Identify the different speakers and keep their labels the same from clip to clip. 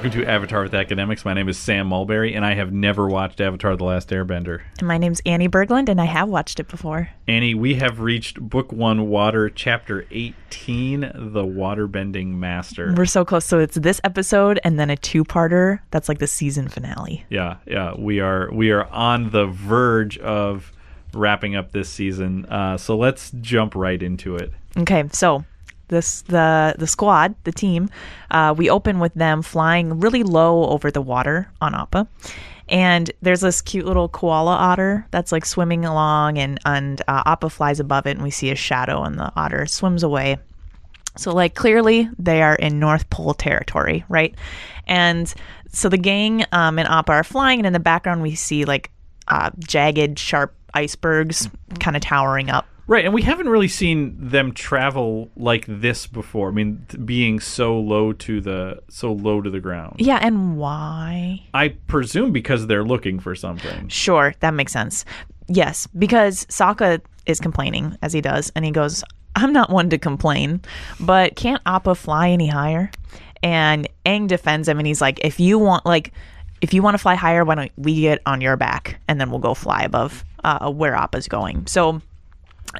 Speaker 1: Welcome to Avatar with Academics. My name is Sam Mulberry, and I have never watched Avatar The Last Airbender.
Speaker 2: And my name's Annie Berglund, and I have watched it before.
Speaker 1: Annie, we have reached Book One Water, Chapter 18, The Waterbending Master.
Speaker 2: We're so close. So it's this episode and then a two parter that's like the season finale.
Speaker 1: Yeah, yeah. We are we are on the verge of wrapping up this season. Uh, so let's jump right into it.
Speaker 2: Okay, so this the the squad, the team, uh, we open with them flying really low over the water on Appa. And there's this cute little koala otter that's like swimming along, and and uh, Appa flies above it, and we see a shadow, and the otter swims away. So like clearly they are in North Pole territory, right? And so the gang um, and Appa are flying, and in the background we see like uh, jagged, sharp icebergs kind of towering up.
Speaker 1: Right, and we haven't really seen them travel like this before. I mean, th- being so low to the so low to the ground.
Speaker 2: Yeah, and why?
Speaker 1: I presume because they're looking for something.
Speaker 2: Sure, that makes sense. Yes, because Sokka is complaining as he does, and he goes, "I'm not one to complain, but can't Appa fly any higher?" And Aang defends him, and he's like, "If you want, like." If you want to fly higher, why don't we get on your back and then we'll go fly above uh, where Appa's going? So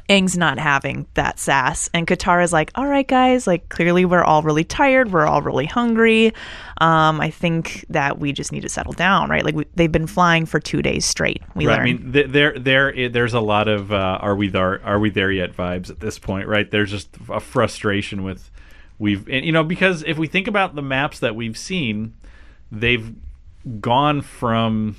Speaker 2: Aang's not having that sass. And Katara's like, all right, guys, like clearly we're all really tired. We're all really hungry. Um, I think that we just need to settle down, right? Like we, they've been flying for two days straight. We
Speaker 1: right. I mean, th- there, there, there's a lot of uh, "Are we there? Are we there yet?" vibes at this point, right? There's just a frustration with we've, and, you know, because if we think about the maps that we've seen, they've gone from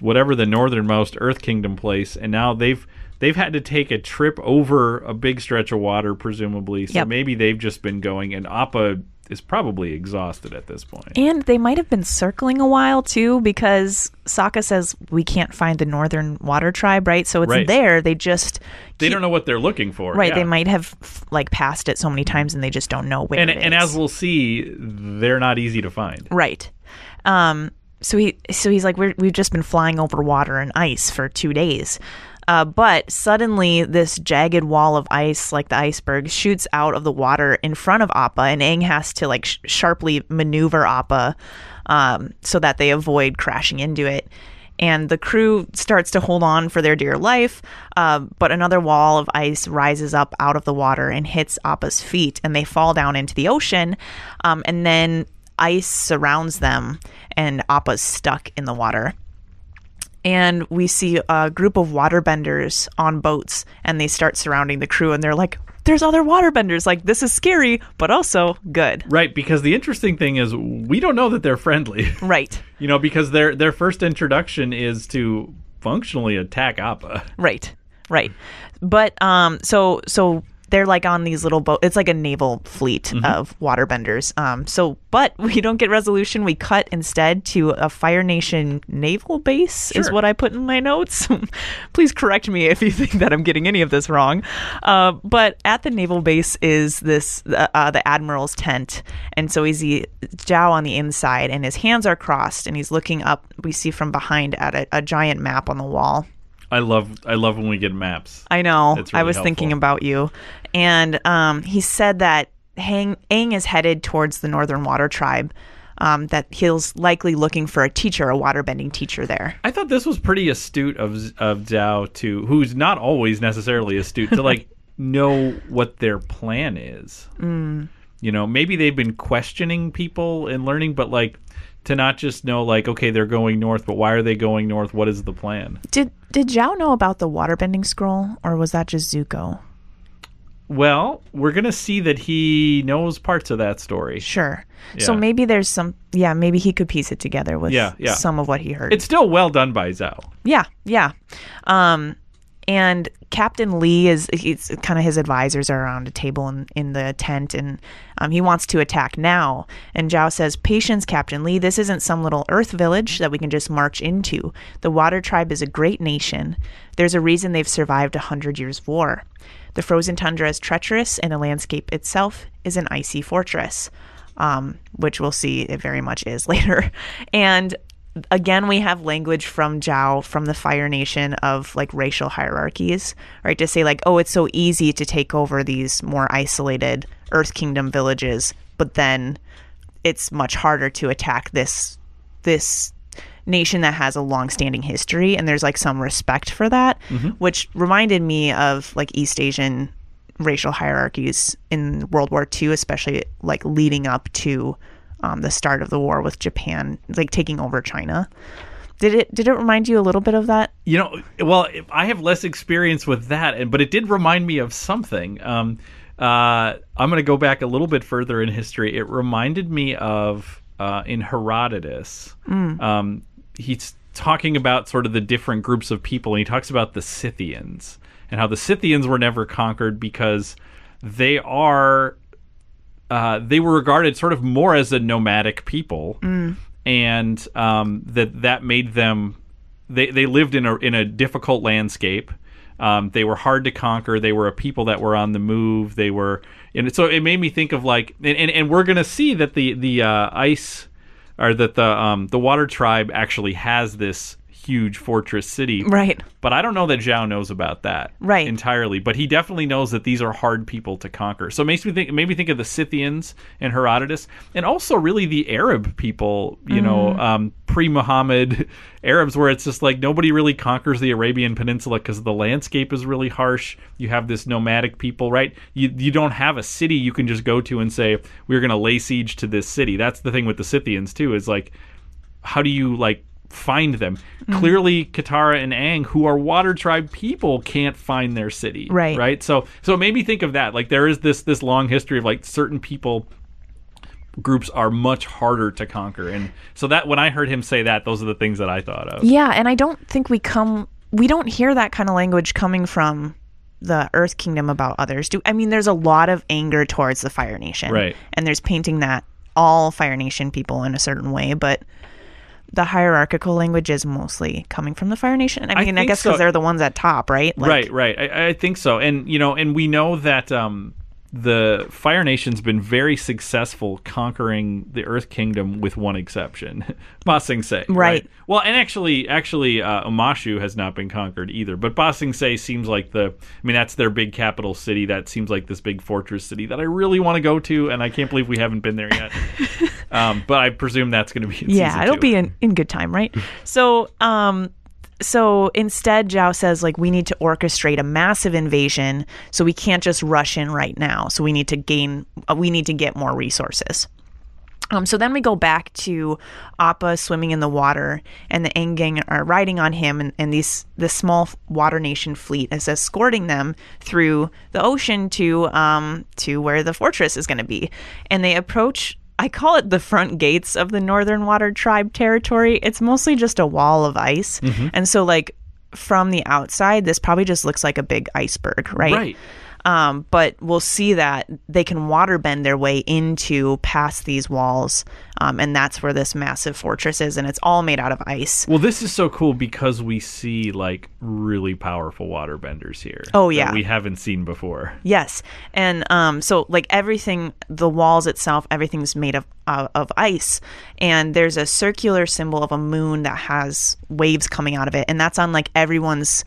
Speaker 1: whatever the northernmost Earth Kingdom place, and now they've they've had to take a trip over a big stretch of water, presumably. So
Speaker 2: Yep.
Speaker 1: maybe they've just been going, and Appa is probably exhausted at this point.
Speaker 2: and they might have been circling a while too, because Sokka says we can't find the Northern Water Tribe, right? So it's
Speaker 1: Right.
Speaker 2: there. They just
Speaker 1: they
Speaker 2: keep-
Speaker 1: don't know what they're looking for.
Speaker 2: Right,
Speaker 1: yeah.
Speaker 2: they might have like passed it so many times and they just don't know where
Speaker 1: and and as we'll see, they're not easy to find.
Speaker 2: Right. Um, so he so he's like, We're, we've just been flying over water and ice for two days. Uh, but suddenly, this jagged wall of ice, like the iceberg, shoots out of the water in front of Appa, and Aang has to like sh- sharply maneuver Appa um, so that they avoid crashing into it. And the crew starts to hold on for their dear life, uh, but another wall of ice rises up out of the water and hits Appa's feet, and they fall down into the ocean. Um, and then ice surrounds them, and Appa's stuck in the water and we see a group of waterbenders on boats and they start surrounding the crew and they're like there's other waterbenders like this is scary but also good
Speaker 1: Right, because the interesting thing is we don't know that they're friendly.
Speaker 2: right
Speaker 1: you know, because their their first introduction is to functionally attack Appa.
Speaker 2: right right but um so so they're like on these little boat it's like a naval fleet of waterbenders um so but we don't get resolution we cut instead to a fire nation naval base is what i put in my notes. Please correct me if you think that i'm getting any of this wrong. Uh, but at the naval base is this uh, uh, the admiral's tent and so he's the Zhao on the inside and his hands are crossed and he's looking up we see from behind at a, a giant map on the wall
Speaker 1: I love I love when we get maps.
Speaker 2: I know.
Speaker 1: It's
Speaker 2: I
Speaker 1: really
Speaker 2: was thinking about you. And um, he said that Hang, Aang is headed towards the Northern Water Tribe, um, that he's likely looking for a teacher, a waterbending teacher there.
Speaker 1: I thought this was pretty astute of of Zhao to who's not always necessarily astute to like know what their plan is. Mm. You know, maybe they've been questioning people and learning, but like to not just know like okay they're going north, but why are they going north? What is the plan?
Speaker 2: Did did Zhao know about the waterbending scroll, or was that just Zuko?
Speaker 1: Well, we're gonna see that he knows parts of that story.
Speaker 2: Sure.
Speaker 1: yeah.
Speaker 2: So maybe there's some. Yeah, maybe he could piece it together with
Speaker 1: Yeah, yeah.
Speaker 2: some of what he heard.
Speaker 1: It's still well done by Zhao.
Speaker 2: Yeah, yeah. Um, and Captain Lee is he's kind of his advisors are around a table in, in the tent, and um, he wants to attack now. And Zhao says, "Patience, Captain Lee. This isn't some little Earth village that we can just march into. The Water Tribe is a great nation. There's a reason they've survived a hundred years of war. The frozen tundra is treacherous, and the landscape itself is an icy fortress." Um, which we'll see it very much is later. And again we have language from Zhao from the Fire Nation of like racial hierarchies, right? To say like, oh, it's so easy to take over these more isolated Earth Kingdom villages, but then it's much harder to attack this this nation that has a long-standing history and there's like some respect for that mm-hmm. which reminded me of like east asian racial hierarchies in world war ii especially like leading up to um, the start of the war with japan like taking over china did it did it remind you a little bit of that
Speaker 1: You know, well, I have less experience with that, and but it did remind me of something. Um, uh, I'm going to go back a little bit further in history. It reminded me of uh, in Herodotus. Um, he's talking about sort of the different groups of people, and he talks about the Scythians and how the Scythians were never conquered because they are uh, they were regarded sort of more as a nomadic people, and um, that that made them they they lived in a in a difficult landscape. Um, they were hard to conquer. They were a people that were on the move. They were, and so it made me think of like, and and, and we're gonna see that the the uh, ice or that the um, the water tribe actually has this huge fortress city,
Speaker 2: right
Speaker 1: but I don't know that Zhao knows about that
Speaker 2: Right.
Speaker 1: entirely. But he definitely knows that these are hard people to conquer. So it makes me think maybe think of the Scythians and Herodotus, and also really the Arab people. You know, um, pre-Muhammad Arabs, where it's just like nobody really conquers the Arabian Peninsula because the landscape is really harsh. You have this nomadic people, right? You you don't have a city you can just go to and say we're going to lay siege to this city. That's the thing with the Scythians too. Is like how do you like find them?
Speaker 2: Mm-hmm.
Speaker 1: Clearly, Katara and Aang, who are Water Tribe people, can't find their city.
Speaker 2: Right.
Speaker 1: Right. So, so it made me think of that. Like there is this this long history of like certain people groups are much harder to conquer, and so that when I heard him say that, those are the things that I thought of.
Speaker 2: Yeah, and I don't think we come we don't hear that kind of language coming from the Earth Kingdom about others. Do I mean there's a lot of anger towards the Fire Nation.
Speaker 1: Right.
Speaker 2: And there's painting that all Fire Nation people in a certain way, but the hierarchical language is mostly coming from the Fire Nation. I
Speaker 1: I
Speaker 2: mean, I,
Speaker 1: think
Speaker 2: guess because
Speaker 1: so.
Speaker 2: they're the ones at top, right? Like,
Speaker 1: right, right. I, I think so, and you know, and we know that um, the Fire Nation's been very successful conquering the Earth Kingdom, with one exception, Ba Sing Se.
Speaker 2: Right.
Speaker 1: Well, and actually, actually, uh, Omashu has not been conquered either. But Ba Sing Se seems like the. I mean, that's their big capital city. That seems like this big fortress city that I really want to go to, and I can't believe we haven't been there yet. um, but I presume that's going to be. In
Speaker 2: yeah it'll
Speaker 1: two.
Speaker 2: be in, in good time right so um so instead Zhao says like we need to orchestrate a massive invasion so we can't just rush in right now so we need to gain uh, we need to get more resources um, so then we go back to Appa swimming in the water, and the Aang are riding on him, and, and these this small water nation fleet is escorting them through the ocean to um, to where the fortress is going to be, and they approach. I call it the front gates of the Northern Water Tribe territory. It's mostly just a wall of ice, mm-hmm. and so like from the outside, this probably just looks like a big iceberg, right?
Speaker 1: Right.
Speaker 2: Um, but we'll see that they can water bend their way into past these walls, um, and that's where this massive fortress is, and it's all made out of ice.
Speaker 1: Well, this is so cool because we see like really powerful water benders here.
Speaker 2: Oh,
Speaker 1: that
Speaker 2: yeah.
Speaker 1: we haven't seen before.
Speaker 2: Yes, and um, so like everything, the walls itself, everything's made of uh, of ice, and there's a circular symbol of a moon that has waves coming out of it, and that's on like everyone's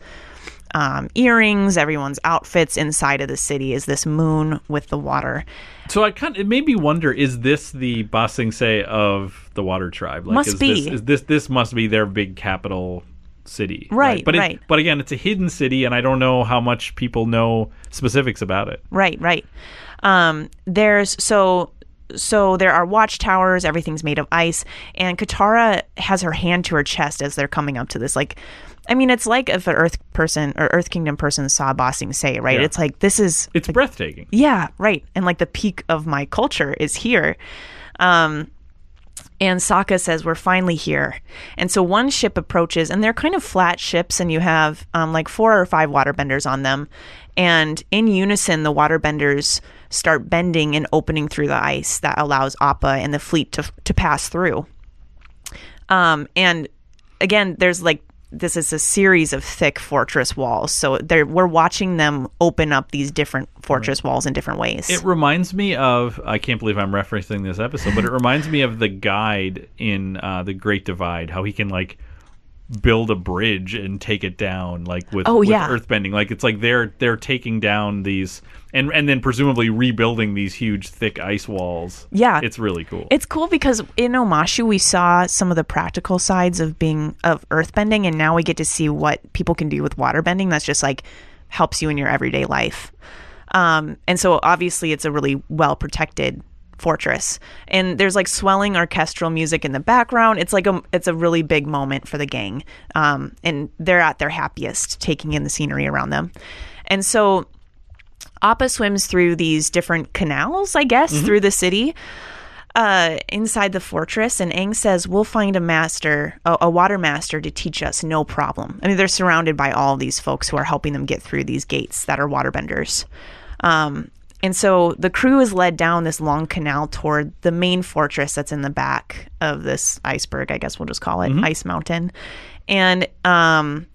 Speaker 2: um, earrings, everyone's outfits inside of the city is this moon with the water.
Speaker 1: So I kind of, it made me wonder: is this the Ba Sing Se of the Water Tribe? Like,
Speaker 2: Must
Speaker 1: is
Speaker 2: be.
Speaker 1: This, is this this must be their big capital city?
Speaker 2: Right,
Speaker 1: But it-
Speaker 2: right.
Speaker 1: but again, it's a hidden city, and I don't know how much people know specifics about it.
Speaker 2: Right, right. Um, there's so so there are watchtowers. Everything's made of ice, and Katara has her hand to her chest as they're coming up to this. Like, I mean, it's like if an Earth person or Earth Kingdom person saw Ba Sing Se, right?
Speaker 1: Yeah.
Speaker 2: It's like this is
Speaker 1: It's breathtaking.
Speaker 2: yeah, right. And like the peak of my culture is here. Um, and Sokka says, We're finally here. And so one ship approaches, and they're kind of flat ships, and you have um, like four or five waterbenders on them. And in unison, the waterbenders start bending and opening through the ice that allows Appa and the fleet to, to pass through. Um, and again, there's like this is a series of thick fortress walls. So they're, we're watching them open up these different fortress walls in different ways.
Speaker 1: It reminds me of I can't believe I'm referencing this episode, but it reminds me of the guide in uh, the Great Divide, how he can like build a bridge and take it down like with,
Speaker 2: Oh,
Speaker 1: with
Speaker 2: yeah.
Speaker 1: earthbending like it's like they're they're taking down these and and then presumably rebuilding these huge thick ice walls
Speaker 2: Yeah.
Speaker 1: it's really cool
Speaker 2: It's cool because in Omashu we saw some of the practical sides of being of earthbending, and now we get to see what people can do with waterbending. That's just like helps you in your everyday life. Um, and so obviously it's a really well protected fortress and there's like swelling orchestral music in the background it's like a it's a really big moment for the gang um, and they're at their happiest taking in the scenery around them and so appa swims through these different canals i guess through the city uh, inside the fortress, and Aang says, "We'll find a master, a, a water master, to teach us. No problem." I mean, they're surrounded by all these folks who are helping them get through these gates that are waterbenders. Um, and so the crew is led down this long canal toward the main fortress that's in the back of this iceberg. I guess we'll just call it Ice Mountain, and um,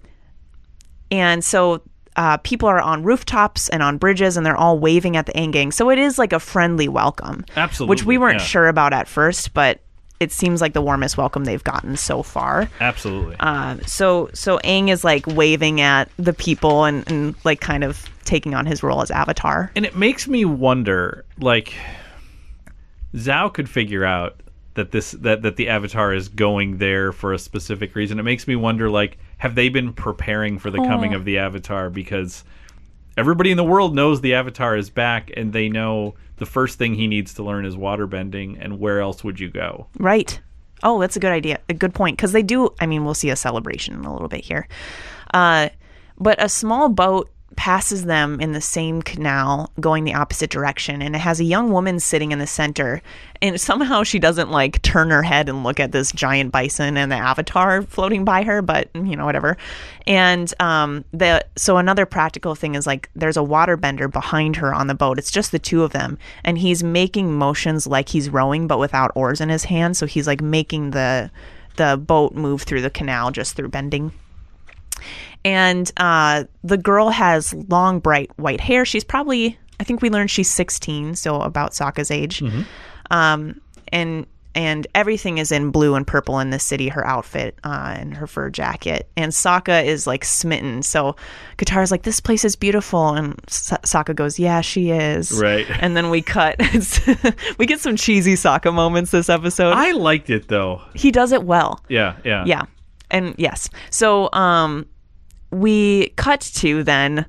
Speaker 2: and so uh, people are on rooftops and on bridges, and they're all waving at the Aang. So it is like a friendly welcome,
Speaker 1: Absolutely,
Speaker 2: which we weren't
Speaker 1: yeah.
Speaker 2: sure about at first, but it seems like the warmest welcome they've gotten so far.
Speaker 1: absolutely
Speaker 2: Uh, so so Aang is like waving at the people and, and like kind of taking on his role as Avatar.
Speaker 1: and it makes me wonder like Zhao could figure out that this that that the avatar is going there for a specific reason it makes me wonder like have they been preparing for the coming of the avatar because everybody in the world knows the avatar is back and they know the first thing he needs to learn is waterbending and where else would you go
Speaker 2: Right. Oh, that's a good idea. A good point. Because they do, I mean, we'll see a celebration in a little bit here. Uh, but a small boat passes them in the same canal going the opposite direction. And it has a young woman sitting in the center. And somehow she doesn't like turn her head and look at this giant bison and the avatar floating by her, but you know, whatever. And um, the so another practical thing is like there's a waterbender behind her on the boat. It's just the two of them, and he's making motions like he's rowing, but without oars in his hand. So he's like making the the boat move through the canal just through bending. And uh, the girl has long, bright white hair. She's probably, I think we learned she's 16, so about Sokka's age. Um, and and everything is in blue and purple in this city. Her outfit uh, and her fur jacket. And Sokka is like smitten. So Katara's like, "This place is beautiful," and S- Sokka goes, "Yeah, she is."
Speaker 1: Right.
Speaker 2: And then we cut. we get some cheesy Sokka moments this episode.
Speaker 1: i liked it though
Speaker 2: he does it well.
Speaker 1: yeah yeah
Speaker 2: Yeah. And yes. So um we cut to then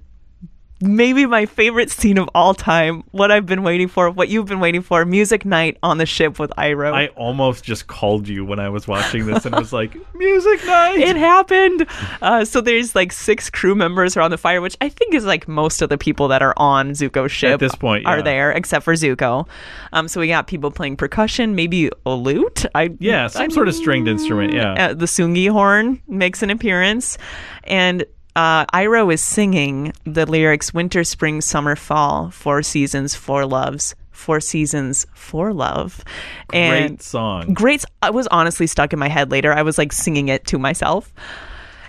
Speaker 2: maybe my favorite scene of all time, what I've been waiting for, what you've been waiting for, music night on the ship with Iroh.
Speaker 1: I almost just called you when I was watching this and was like, "Music night."
Speaker 2: it happened. Uh, so there's like six crew members around the fire, which I think is like most of the people that are on Zuko's ship at
Speaker 1: this point,
Speaker 2: are
Speaker 1: yeah.
Speaker 2: there, except for Zuko. Um, so we got people playing percussion, maybe a lute. I
Speaker 1: yeah, some
Speaker 2: I
Speaker 1: sort of stringed instrument. Yeah,
Speaker 2: uh, the Tsungi horn makes an appearance, and uh, Iroh is singing the lyrics "Winter, Spring, Summer, Fall, Four Seasons, Four Loves, Four Seasons, Four Love," and
Speaker 1: great song.
Speaker 2: great. I was honestly stuck in my head later. I was like singing it to myself.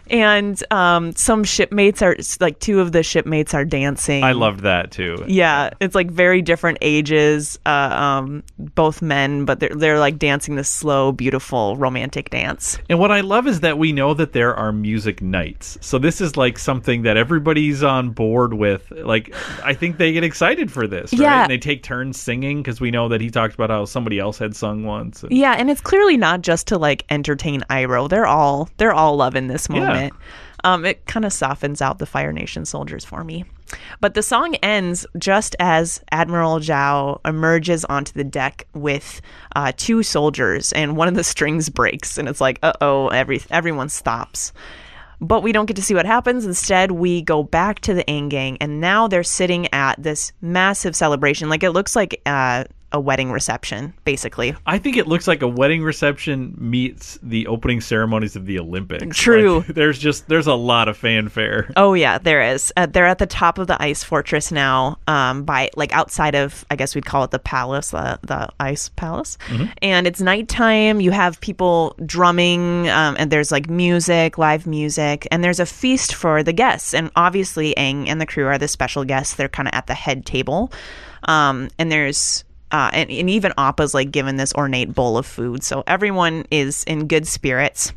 Speaker 2: And um, some shipmates are like two of the shipmates are dancing.
Speaker 1: I loved that too.
Speaker 2: Yeah, it's like very different ages, uh, um, both men, but they're they're like dancing this slow, beautiful, romantic dance.
Speaker 1: And what I love is that we know that there are music nights. So this is like something that everybody's on board with. Like I think they get excited for this, right?
Speaker 2: Yeah.
Speaker 1: And they take turns singing because we know that he talked about how somebody else had sung once. And-
Speaker 2: Yeah, and it's clearly not just to like entertain Iroh. They're all they're all loving this moment. Um, it kind of softens out the Fire Nation soldiers for me. But the song ends just as Admiral Zhao emerges onto the deck with uh, two soldiers, and one of the strings breaks, and it's like, uh oh, every everyone stops. But we don't get to see what happens. Instead, we go back to the Aang gang, and now they're sitting at this massive celebration. Like it looks like uh, a wedding reception, basically.
Speaker 1: I think it looks like a wedding reception meets the opening ceremonies of the Olympics.
Speaker 2: True.
Speaker 1: Like, there's just there's a lot of fanfare.
Speaker 2: Oh yeah, there is. Uh, they're at the top of the ice fortress now, um, by like outside of I guess we'd call it the palace, the the ice palace. And it's nighttime. You have people drumming, um, and there's like music, live music, and there's a feast for the guests. And obviously, Aang and the crew are the special guests. They're kind of at the head table, um, and there's. Uh, and, and even Appa's like given this ornate bowl of food, so everyone is in good spirits.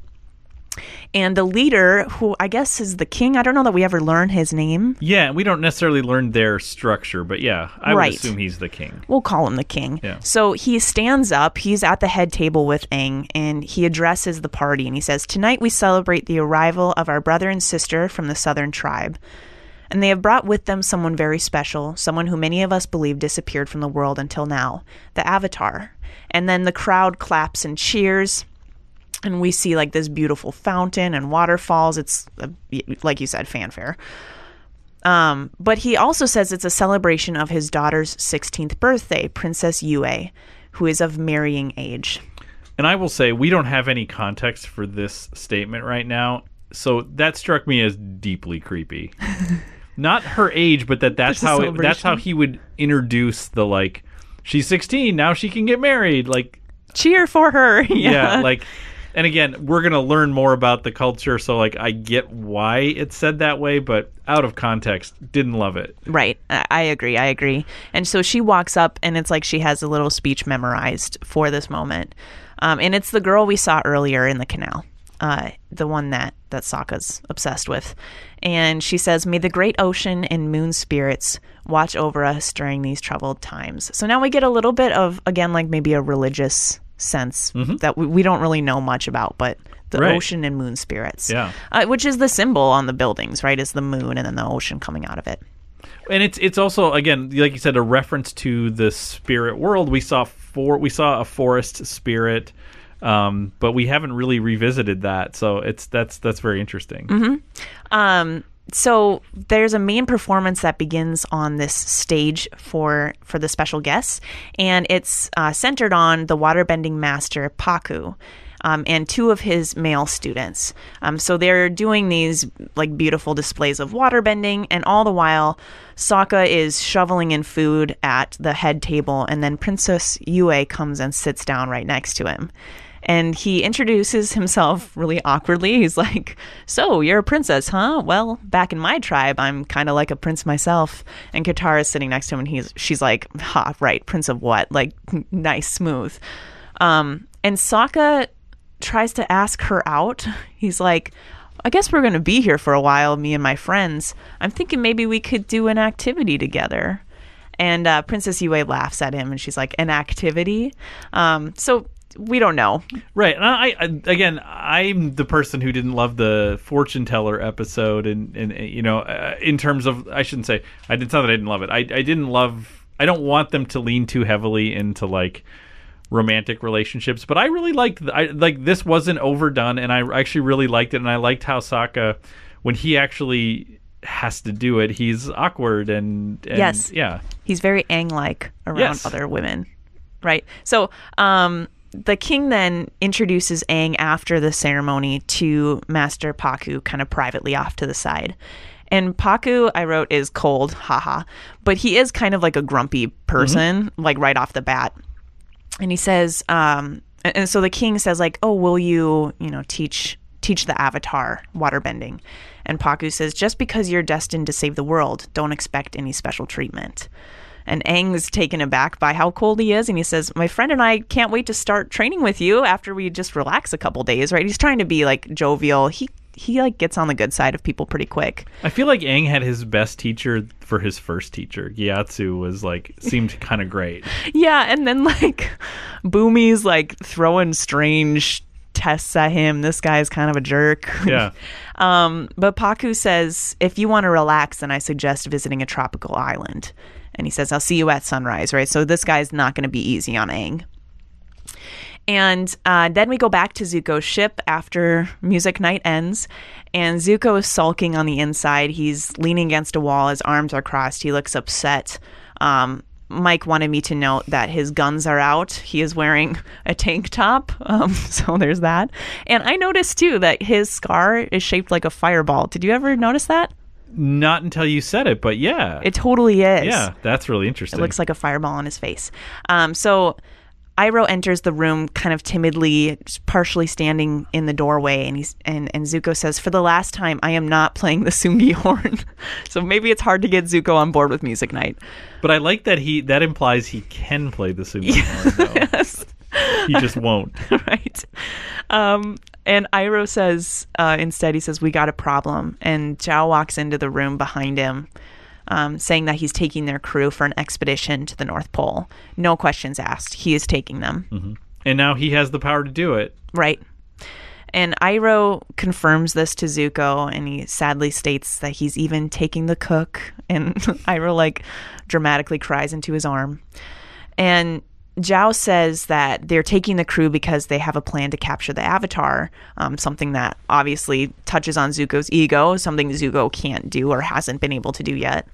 Speaker 2: And the leader, who I guess is the king, I don't know that we ever learn his name.
Speaker 1: Yeah, we don't necessarily learn their structure, but yeah, I
Speaker 2: Right.
Speaker 1: would assume he's the king.
Speaker 2: We'll call him the king.
Speaker 1: Yeah.
Speaker 2: So he stands up. He's at the head table with Aang, and he addresses the party. And he says, "Tonight we celebrate the arrival of our brother and sister from the southern tribe, and they have brought with them someone very special, someone who many of us believe disappeared from the world until now, the Avatar." And then the crowd claps and cheers. And we see like this beautiful fountain and waterfalls. It's uh, like you said, fanfare. Um, but he also says it's a celebration of his daughter's 16th birthday, Princess Yue, who is of marrying age.
Speaker 1: And I will say, we don't have any context for this statement right now, so that struck me as deeply creepy. Not her age, but that that's how it, that's how he would introduce the like. She's 16 now; she can get married. Like,
Speaker 2: Cheer for her. yeah.
Speaker 1: yeah, like. And again, we're gonna learn more about the culture, so like I get why it's said that way, but out of context, didn't love it.
Speaker 2: Right. I I agree. I agree. And so she walks up, and it's like she has a little speech memorized for this moment. Um, and it's the girl we saw earlier in the canal, uh, the one that, that Sokka's obsessed with. And she says, May the great ocean and moon spirits watch over us during these troubled times. So now we get a little bit of, again, like maybe a religious sense that we, we don't really know much about, but the
Speaker 1: Right.
Speaker 2: ocean and moon spirits.
Speaker 1: Yeah.
Speaker 2: Uh, which is the symbol on the buildings, right? Is the moon and then the ocean coming out of it.
Speaker 1: and it's it's also again like you said a reference to the spirit world we saw for we saw a forest spirit um, but we haven't really revisited that so it's that's that's very interesting
Speaker 2: Um, so there's a main performance that begins on this stage for for the special guests, and it's uh, centered on the waterbending master Pakku. Um, and two of his male students. Um, so they're doing these like beautiful displays of water bending, and all the while, Sokka is shoveling in food at the head table, and then Princess Yue comes and sits down right next to him and he introduces himself really awkwardly. He's like, "So you're a princess, huh? Well, back in my tribe, I'm kind of like a prince myself." And Katara is sitting next to him, and he's she's like, "Ha, right, prince of what? Like, nice, smooth." Um, and Sokka tries to ask her out. He's like. I guess we're going to be here for a while, me and my friends. I'm thinking maybe we could do an activity together. And uh, Princess Yue laughs at him and she's like, An activity? Um, so we don't know.
Speaker 1: right and I, I again i'm the person who didn't love the fortune teller episode and and you know uh, in terms of i shouldn't say i didn't that i didn't love it i i didn't love i don't want them to lean too heavily into like romantic relationships but i really liked I, like this wasn't overdone and i actually really liked it and i liked how Sokka when he actually has to do it he's awkward and, and
Speaker 2: Yes.
Speaker 1: yeah
Speaker 2: He's very ang like around
Speaker 1: Yes.
Speaker 2: other women. Right. So um, the king then introduces Aang after the ceremony to Master Pakku, kind of privately off to the side. And Pakku, I wrote, is cold, haha. But he is kind of like a grumpy person, like right off the bat. and he says um and, and so the king says like oh will you you know teach teach the avatar waterbending and pakku says just because you're destined to save the world don't expect any special treatment and Aang's taken aback by how cold he is, and he says, "My friend and I can't wait to start training with you after we just relax a couple days." Right? He's trying to be like jovial. He he like gets on the good side of people pretty quick.
Speaker 1: I feel like Aang had his best teacher for his first teacher. Gyatso was like seemed kind of great.
Speaker 2: Yeah, and then like Bumi's like throwing strange tests at him. This guy's kind of a jerk.
Speaker 1: Yeah.
Speaker 2: um, but Pakku says, if you want to relax, then I suggest visiting a tropical island. And he says, I'll see you at sunrise, right? So this guy's not going to be easy on Aang. And uh, then we go back to Zuko's ship after music night ends. And Zuko is sulking on the inside. He's leaning against a wall. His arms are crossed. He looks upset. Um, Mike wanted me to note that his guns are out. He is wearing a tank top. Um, so there's that. And I noticed too that his scar is shaped like a fireball. Did you ever notice that?
Speaker 1: Not until you said it, but yeah.
Speaker 2: It totally is.
Speaker 1: yeah, that's really interesting.
Speaker 2: It looks like a fireball on his face. Um, so Iroh enters the room kind of timidly, partially standing in the doorway, and he's and, and Zuko says, For the last time, I am not playing the Tsungi horn. so maybe it's hard to get Zuko on board with music night.
Speaker 1: but I like that he that implies he can play the Tsungi horn.
Speaker 2: Yes.
Speaker 1: He just won't.
Speaker 2: right. Um, and Iroh says, uh, instead, he says, We got a problem. And Zhao walks into the room behind him, um, saying that he's taking their crew for an expedition to the North Pole. No questions asked. He is taking them.
Speaker 1: And now he has the power to do it.
Speaker 2: Right. And Iroh confirms this to Zuko, and he sadly states that he's even taking the cook. And Iroh, like, dramatically cries into his arm. And Zhao says that they're taking the crew because they have a plan to capture the Avatar, um, something that obviously touches on Zuko's ego, something Zuko can't do or hasn't been able to do yet.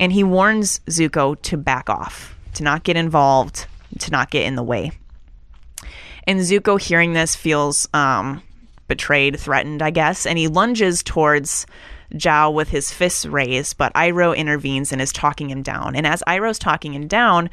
Speaker 2: And he warns Zuko to back off, to not get involved, to not get in the way. And Zuko, hearing this, feels um, betrayed, threatened, I guess, and he lunges towards Zhao with his fists raised, but Iroh intervenes and is talking him down. And as Iroh's talking him down,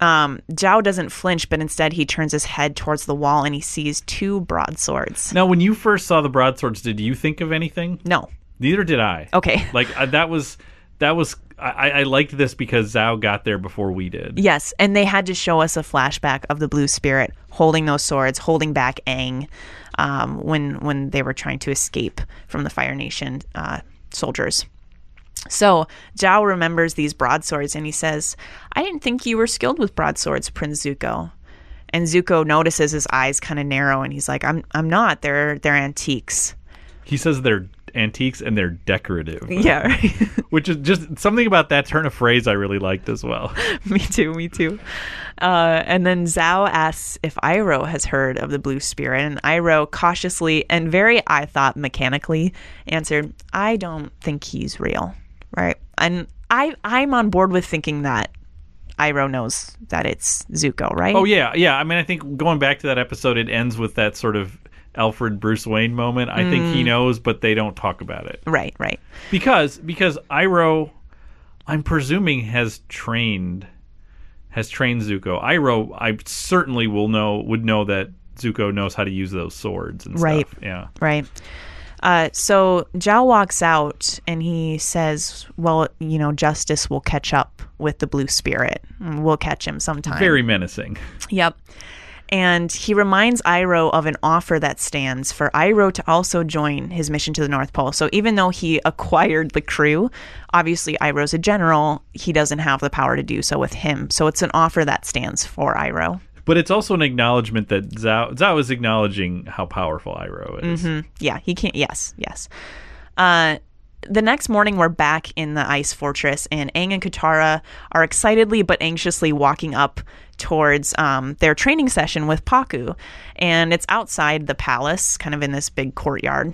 Speaker 2: um, Zhao doesn't flinch, but instead he turns his head towards the wall and he sees two broadswords.
Speaker 1: Now, when you first saw the broadswords, did you think of anything?
Speaker 2: No.
Speaker 1: Neither did I.
Speaker 2: Okay.
Speaker 1: Like uh, that was that was I, I liked this because Zhao got there before we did.
Speaker 2: Yes, and they had to show us a flashback of the Blue Spirit holding those swords, holding back Aang um, when when they were trying to escape from the Fire Nation uh, soldiers. So Zhao remembers these broadswords and he says, "I didn't think you were skilled with broadswords, Prince Zuko." And Zuko notices his eyes kind of narrow, and he's like, "I'm I'm not. They're they're antiques."
Speaker 1: He says they're antiques and they're decorative.
Speaker 2: Yeah, right.
Speaker 1: Which is just something about that turn of phrase I really liked as well.
Speaker 2: me too, me too. Uh, and then Zhao asks if Iroh has heard of the Blue Spirit, and Iroh cautiously and very, I thought, mechanically answered, "I don't think he's real." Right, and I I'm on board with thinking that Iroh knows that it's Zuko, right?
Speaker 1: Oh yeah, yeah. I mean, I think going back to that episode, it ends with that sort of Alfred Bruce Wayne moment. I think
Speaker 2: Mm.
Speaker 1: he knows, but they don't talk about it
Speaker 2: right, right.
Speaker 1: because because Iroh, I'm presuming has trained has trained Zuko. Iroh, I certainly will know would know that Zuko knows how to use those swords and
Speaker 2: Right.
Speaker 1: stuff. Yeah.
Speaker 2: Right. Uh, so Zhao walks out and he says, "Well, you know, justice will catch up with the Blue Spirit. We'll catch him sometime."
Speaker 1: Very menacing.
Speaker 2: Yep. And he reminds Iroh of an offer that stands for Iroh to also join his mission to the North Pole. So even though he acquired the crew, obviously Iroh's a general, he doesn't have the power to do so with him. So it's an offer that stands for Iroh.
Speaker 1: But it's also an acknowledgement that Zhao, Zhao is acknowledging how powerful Iroh is.
Speaker 2: Yeah, he can't. Yes, yes. Uh, the next morning, we're back in the ice fortress, and Aang and Katara are excitedly but anxiously walking up towards um, their training session with Pakku. And it's outside the palace, kind of in this big courtyard.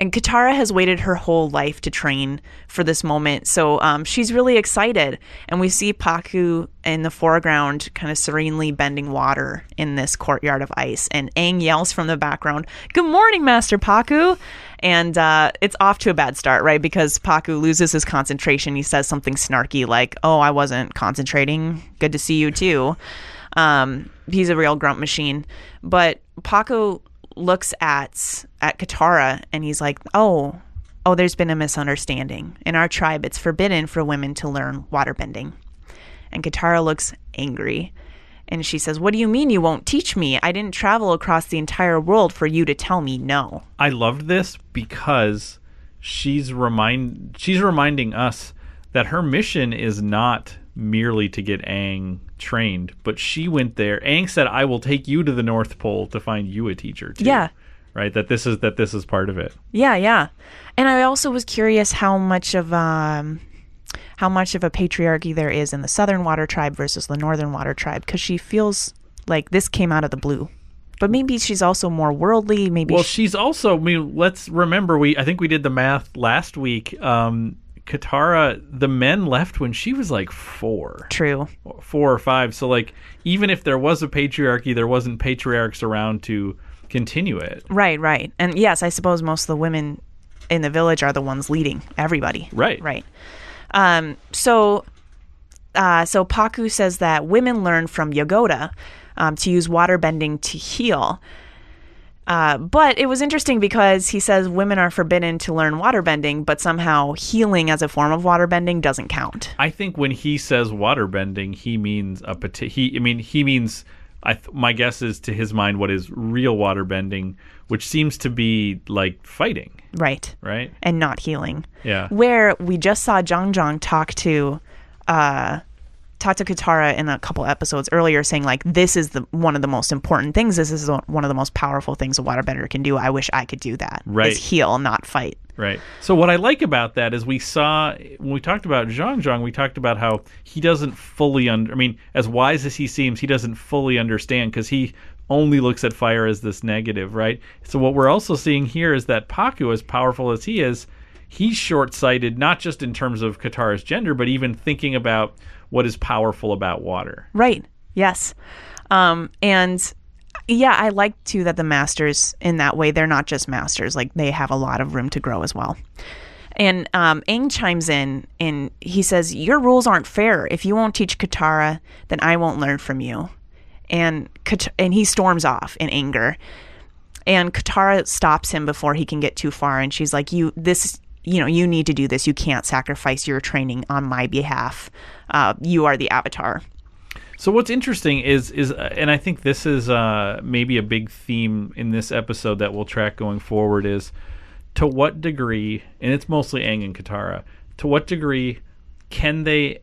Speaker 2: And Katara has waited her whole life to train for this moment. So um, she's really excited. And we see Pakku in the foreground, kind of serenely bending water in this courtyard of ice. And Aang yells from the background, Good morning, Master Pakku. And uh, it's off to a bad start, right? Because Pakku loses his concentration. He says something snarky like, Oh, I wasn't concentrating. Good to see you, too. Um, he's a real grunt machine. But Pakku looks at at Katara and he's like, "Oh, oh, there's been a misunderstanding. In our tribe, it's forbidden for women to learn waterbending." And Katara looks angry. And she says, "What do you mean you won't teach me? I didn't travel across the entire world for you to tell me no."
Speaker 1: I loved this because she's remind she's reminding us that her mission is not merely to get Aang trained, but she went there. Aang said, "I will take you to the North Pole to find you a teacher." Too.
Speaker 2: Yeah.
Speaker 1: right. That this is that this is part of it.
Speaker 2: Yeah, yeah. And I also was curious how much of um how much of a patriarchy there is in the Southern Water Tribe versus the Northern Water Tribe because she feels like this came out of the blue. But maybe she's also more worldly. Maybe
Speaker 1: Well,
Speaker 2: she-
Speaker 1: she's also. I mean, let's remember. We I think we did the math last week. Um, Katara, the men left when she was like four.
Speaker 2: true.
Speaker 1: four or five. So like even if there was a patriarchy, there wasn't patriarchs around to continue it.
Speaker 2: Right, right. And yes, I suppose most of the women in the village are the ones leading everybody.
Speaker 1: Right.
Speaker 2: Right. Um, so, uh, so Pakku says that women learn from Yugoda um, to use water bending to heal. Uh, but it was interesting because he says women are forbidden to learn waterbending, but somehow healing as a form of waterbending doesn't count.
Speaker 1: I think when he says waterbending, he means a pati- he I mean he means I th- my guess is to his mind what is real water bending, which seems to be like fighting,
Speaker 2: Right.
Speaker 1: right?
Speaker 2: And not healing.
Speaker 1: Yeah.
Speaker 2: Where we just saw Jeong Jeong talk to uh talk to Katara in a couple episodes earlier saying like this is the one of the most important things. This is one of the most powerful things a waterbender can do. I wish I could do that.
Speaker 1: Right.
Speaker 2: Is heal, not fight.
Speaker 1: Right. So what I like about that is we saw when we talked about Jeong Jeong, we talked about how he doesn't fully under. I mean, as wise as he seems, he doesn't fully understand because he only looks at fire as this negative, right? So what we're also seeing here is that Pakku, as powerful as he is, he's short-sighted not just in terms of Katara's gender, but even thinking about what is powerful about water.
Speaker 2: Right. Yes. Um, and yeah, I like too that the masters in that way, they're not just masters, like they have a lot of room to grow as well. And um, Aang chimes in and he says, Your rules aren't fair. If you won't teach Katara, then I won't learn from you. And, Kat- and he storms off in anger. And Katara stops him before he can get too far. And she's like, You, this, you know, you need to do this. You can't sacrifice your training on my behalf. Uh, you are the avatar.
Speaker 1: So what's interesting is is uh, and I think this is uh, maybe a big theme in this episode that we'll track going forward is to what degree and it's mostly Aang and Katara to what degree can they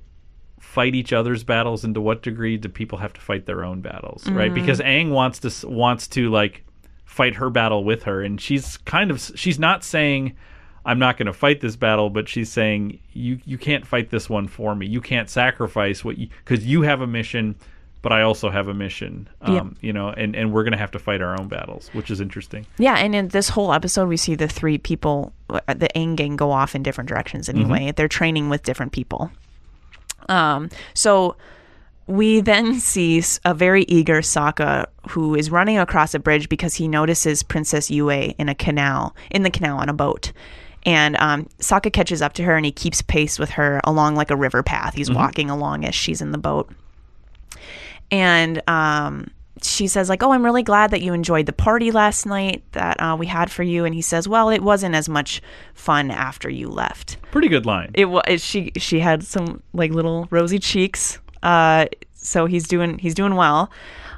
Speaker 1: fight each other's battles and to what degree do people have to fight their own battles right because Aang wants to wants to like fight her battle with her and she's kind of she's not saying I'm not going to fight this battle, but she's saying you you can't fight this one for me. You can't sacrifice what you because you have a mission, but I also have a mission. Um,
Speaker 2: Yeah.
Speaker 1: You know, and and we're going to have to fight our own battles, which is interesting.
Speaker 2: Yeah, and in this whole episode, we see the three people, uh, the Aang gang, go off in different directions. Anyway, they're training with different people. Um, so we then see a very eager Sokka who is running across a bridge because he notices Princess Yue in a canal, in the canal on a boat. And um, Sokka catches up to her and he keeps pace with her along like a river path. He's walking along as she's in the boat. And um, she says like oh i'm really glad that you enjoyed the party last night that uh, we had for you. And he says well it wasn't as much fun after you left.
Speaker 1: Pretty good line.
Speaker 2: it was she she had some like little rosy cheeks uh, so he's doing he's doing well.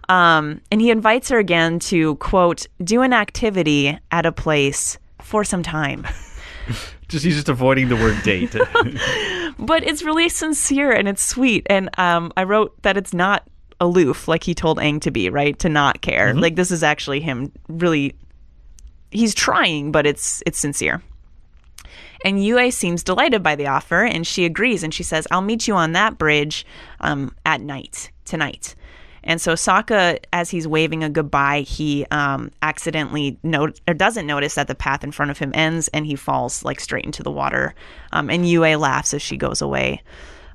Speaker 2: Um, and he invites her again to quote do an activity at a place for some time
Speaker 1: just he's just avoiding the word date.
Speaker 2: but it's really sincere and it's sweet. And um, I wrote that it's not aloof like he told Aang to be, right? To not care. Like this is actually him really. He's trying, but it's it's sincere. And Yue seems delighted by the offer, and she agrees, and she says, "I'll meet you on that bridge um, at night tonight." And so Sokka, as he's waving a goodbye, he um, accidentally note or doesn't notice that the path in front of him ends, and he falls like straight into the water. Um, and Yue laughs as she goes away,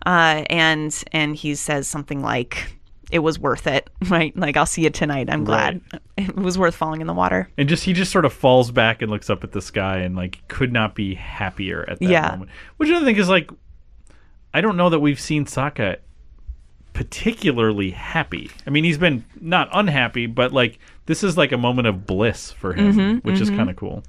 Speaker 2: uh, and and he says something like, "It was worth it, right? Like I'll see you tonight. I'm glad it was worth falling in the water."
Speaker 1: and just he just sort of falls back and looks up at the sky and like could not be happier at that
Speaker 2: Yeah.
Speaker 1: moment. Which I think is like I don't know that we've seen Sokka particularly happy. I mean, he's been not unhappy, but like this is like a moment of bliss for him,
Speaker 2: Mm-hmm,
Speaker 1: which is kind of cool.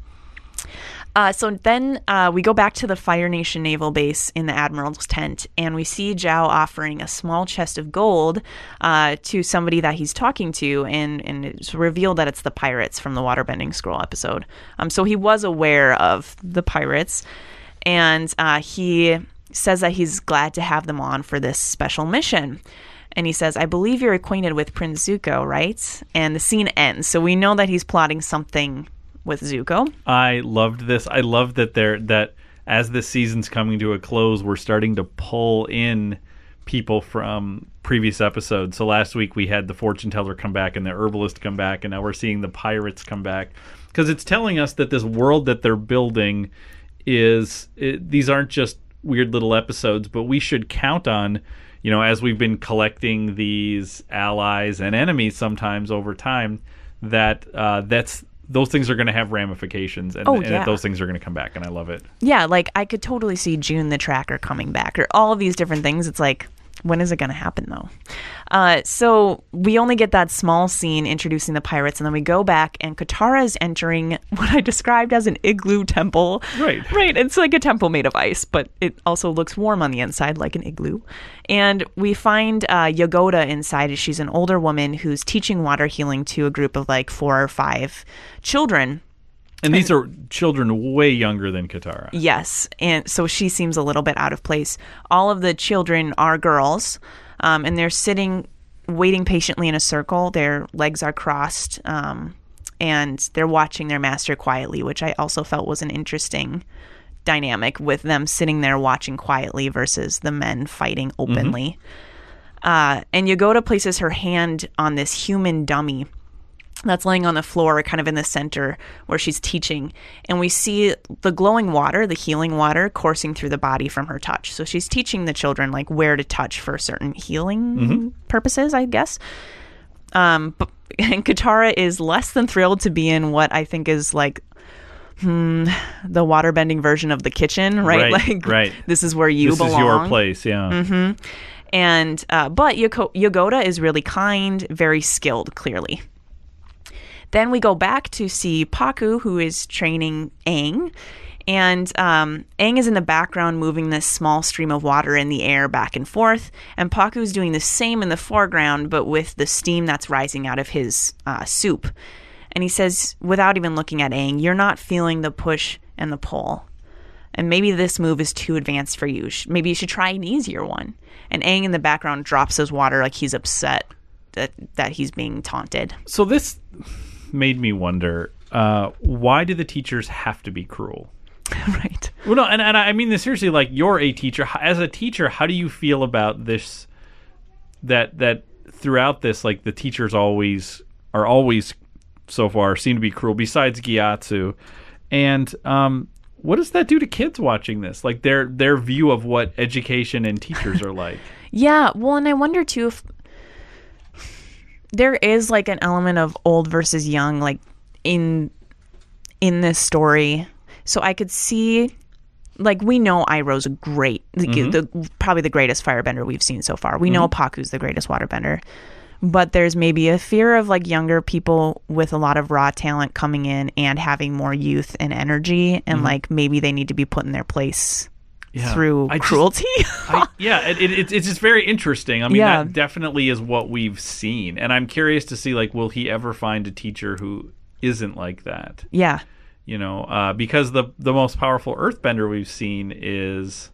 Speaker 2: Uh, so then uh, we go back to the Fire Nation naval base in the admiral's tent, and we see Zhao offering a small chest of gold uh, to somebody that he's talking to, and and it's revealed that it's the pirates from the Waterbending Scroll episode. Um, so he was aware of the pirates, and uh, he says that he's glad to have them on for this special mission. And he says, I believe you're acquainted with Prince Zuko, right? And the scene ends. So we know that he's plotting something with Zuko.
Speaker 1: I loved this. I love that there that as this season's coming to a close, we're starting to pull in people from previous episodes. So last week we had the fortune teller come back and the herbalist come back, and now we're seeing the pirates come back because it's telling us that this world that they're building is it, these aren't just weird little episodes, but we should count on. You know, as we've been collecting these allies and enemies sometimes over time, that uh, that's those things are going to have ramifications, and,
Speaker 2: Oh,
Speaker 1: and
Speaker 2: yeah.
Speaker 1: those things are going to come back, and I love it.
Speaker 2: Yeah, like I could totally see June the Tracker coming back or all of these different things. It's like When is it going to happen, though? Uh, so we only get that small scene introducing the pirates, and then we go back, and Katara is entering what I described as an igloo temple.
Speaker 1: Right.
Speaker 2: Right. It's like a temple made of ice, but it also looks warm on the inside, like an igloo. And we find uh, Yugoda inside. She's an older woman who's teaching water healing to a group of like four or five children.
Speaker 1: And these are children way younger than Katara.
Speaker 2: Yes, and so she seems a little bit out of place. All of the children are girls, um, and they're sitting, waiting patiently in a circle. Their legs are crossed, um, and they're watching their master quietly, which I also felt was an interesting dynamic with them sitting there watching quietly versus the men fighting openly. Uh, and Yugoda places her hand on this human dummy that's laying on the floor, kind of in the center where she's teaching. And we see the glowing water, the healing water, coursing through the body from her touch. So she's teaching the children like where to touch for certain healing purposes, I guess. Um, but, and Katara is less than thrilled to be in what I think is like hmm, the waterbending version of the kitchen, right?
Speaker 1: Right,
Speaker 2: like,
Speaker 1: right.
Speaker 2: this is where you
Speaker 1: This
Speaker 2: belong.
Speaker 1: is your place, yeah.
Speaker 2: And uh, but Yoko- Yugoda is really kind, very skilled, clearly. Then we go back to see Pakku, who is training Aang. And um, Aang is in the background moving this small stream of water in the air back and forth. And Pakku is doing the same in the foreground, but with the steam that's rising out of his uh, soup. And he says, without even looking at Aang, you're not feeling the push and the pull. And maybe this move is too advanced for you. Maybe you should try an easier one. And Aang in the background drops his water like he's upset that, that he's being taunted.
Speaker 1: So this made me wonder uh, why do the teachers have to be cruel?
Speaker 2: right.
Speaker 1: Well, no, and, and I mean this seriously. Like you're a teacher. As a teacher, how do you feel about this? That that throughout this, like the teachers always are always so far seem to be cruel. Besides Gyatso, and um, what does that do to kids watching this? Like their their view of what education and teachers are like.
Speaker 2: Yeah. Well, and I wonder too if there is like an element of old versus young, like in in this story. So I could see, like, we know Iroh's a great, the, mm-hmm. the probably the greatest firebender we've seen so far. We know mm-hmm. Pakku's the greatest waterbender. But there's maybe a fear of like younger people with a lot of raw talent coming in and having more youth and energy, and mm-hmm. like maybe they need to be put in their place
Speaker 1: Yeah.
Speaker 2: through
Speaker 1: I just-
Speaker 2: cruelty.
Speaker 1: I, yeah, it, it, it's it's just very interesting. I mean,
Speaker 2: Yeah.
Speaker 1: that definitely is what we've seen, and I'm curious to see like, will he ever find a teacher who isn't like that?
Speaker 2: yeah.
Speaker 1: You know, uh, because the the most powerful Earthbender we've seen is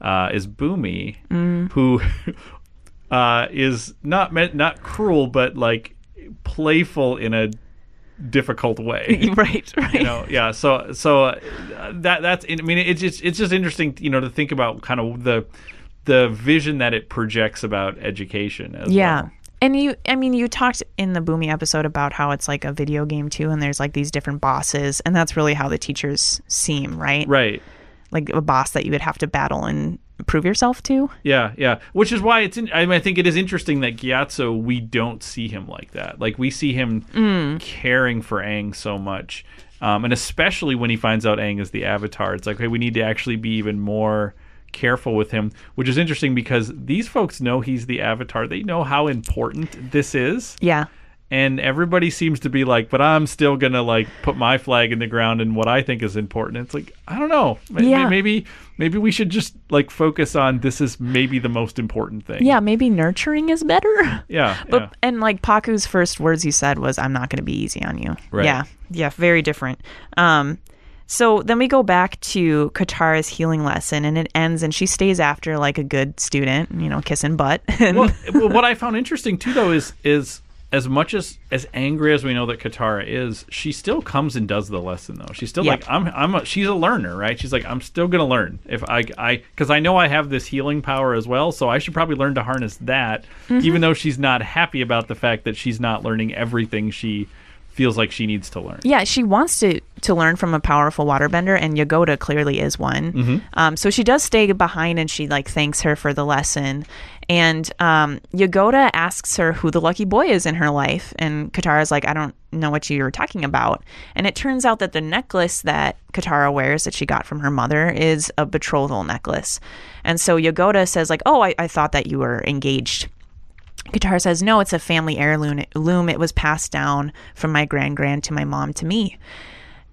Speaker 1: uh, is Bumi,
Speaker 2: Mm.
Speaker 1: who uh, is not meant not cruel, but like playful in a difficult way.
Speaker 2: right, right.
Speaker 1: you know yeah so so uh, that that's i mean it's just it's just interesting you know to think about kind of the the vision that it projects about education as
Speaker 2: Yeah.
Speaker 1: well.
Speaker 2: And you, I mean, you talked in the Bumi episode about how it's like a video game too, and there's like these different bosses, and that's really how the teachers seem, right?
Speaker 1: right
Speaker 2: Like a boss that you would have to battle and prove yourself to.
Speaker 1: yeah yeah which is why it's in, I, mean, I think it is interesting that Gyatso we don't see him like that like we see him caring for Aang so much um, and especially when he finds out Aang is the avatar it's like hey we need to actually be even more careful with him which is interesting because these folks know he's the avatar they know how important this is
Speaker 2: Yeah.
Speaker 1: and everybody seems to be like, but I'm still gonna like put my flag in the ground and what I think is important. It's like I don't know, Ma-
Speaker 2: Yeah.
Speaker 1: maybe maybe we should just like focus on this is maybe the most important thing.
Speaker 2: Yeah, maybe nurturing is better.
Speaker 1: yeah,
Speaker 2: But
Speaker 1: yeah.
Speaker 2: and like Pakku's first words he said was, "I'm not going to be easy on you."
Speaker 1: Right.
Speaker 2: Yeah, yeah, very different. Um, so then we go back to Katara's healing lesson, and it ends, and she stays after like a good student, you know, kissing butt.
Speaker 1: Well, what I found interesting too, though, is is as much as as angry as we know that Katara is, she still comes and does the lesson though. She's still
Speaker 2: Yep.
Speaker 1: like I'm I'm a, she's a learner, right? She's like I'm still gonna learn if I I because I know I have this healing power as well, so I should probably learn to harness that,
Speaker 2: Mm-hmm.
Speaker 1: even though she's not happy about the fact that she's not learning everything she feels like she needs to learn.
Speaker 2: Yeah, she wants to to learn from a powerful waterbender, and Yugoda clearly is one.
Speaker 1: Mm-hmm.
Speaker 2: Um, so she does stay behind, and she like thanks her for the lesson. And um, Yugoda asks her who the lucky boy is in her life, and Katara's like, "I don't know what you're talking about." And it turns out that the necklace that Katara wears, that she got from her mother, is a betrothal necklace. And so Yugoda says, "Like, oh, I, I thought that you were engaged." Katara says, No, it's a family heirloom. Loom. It was passed down from my grand grand to my mom to me.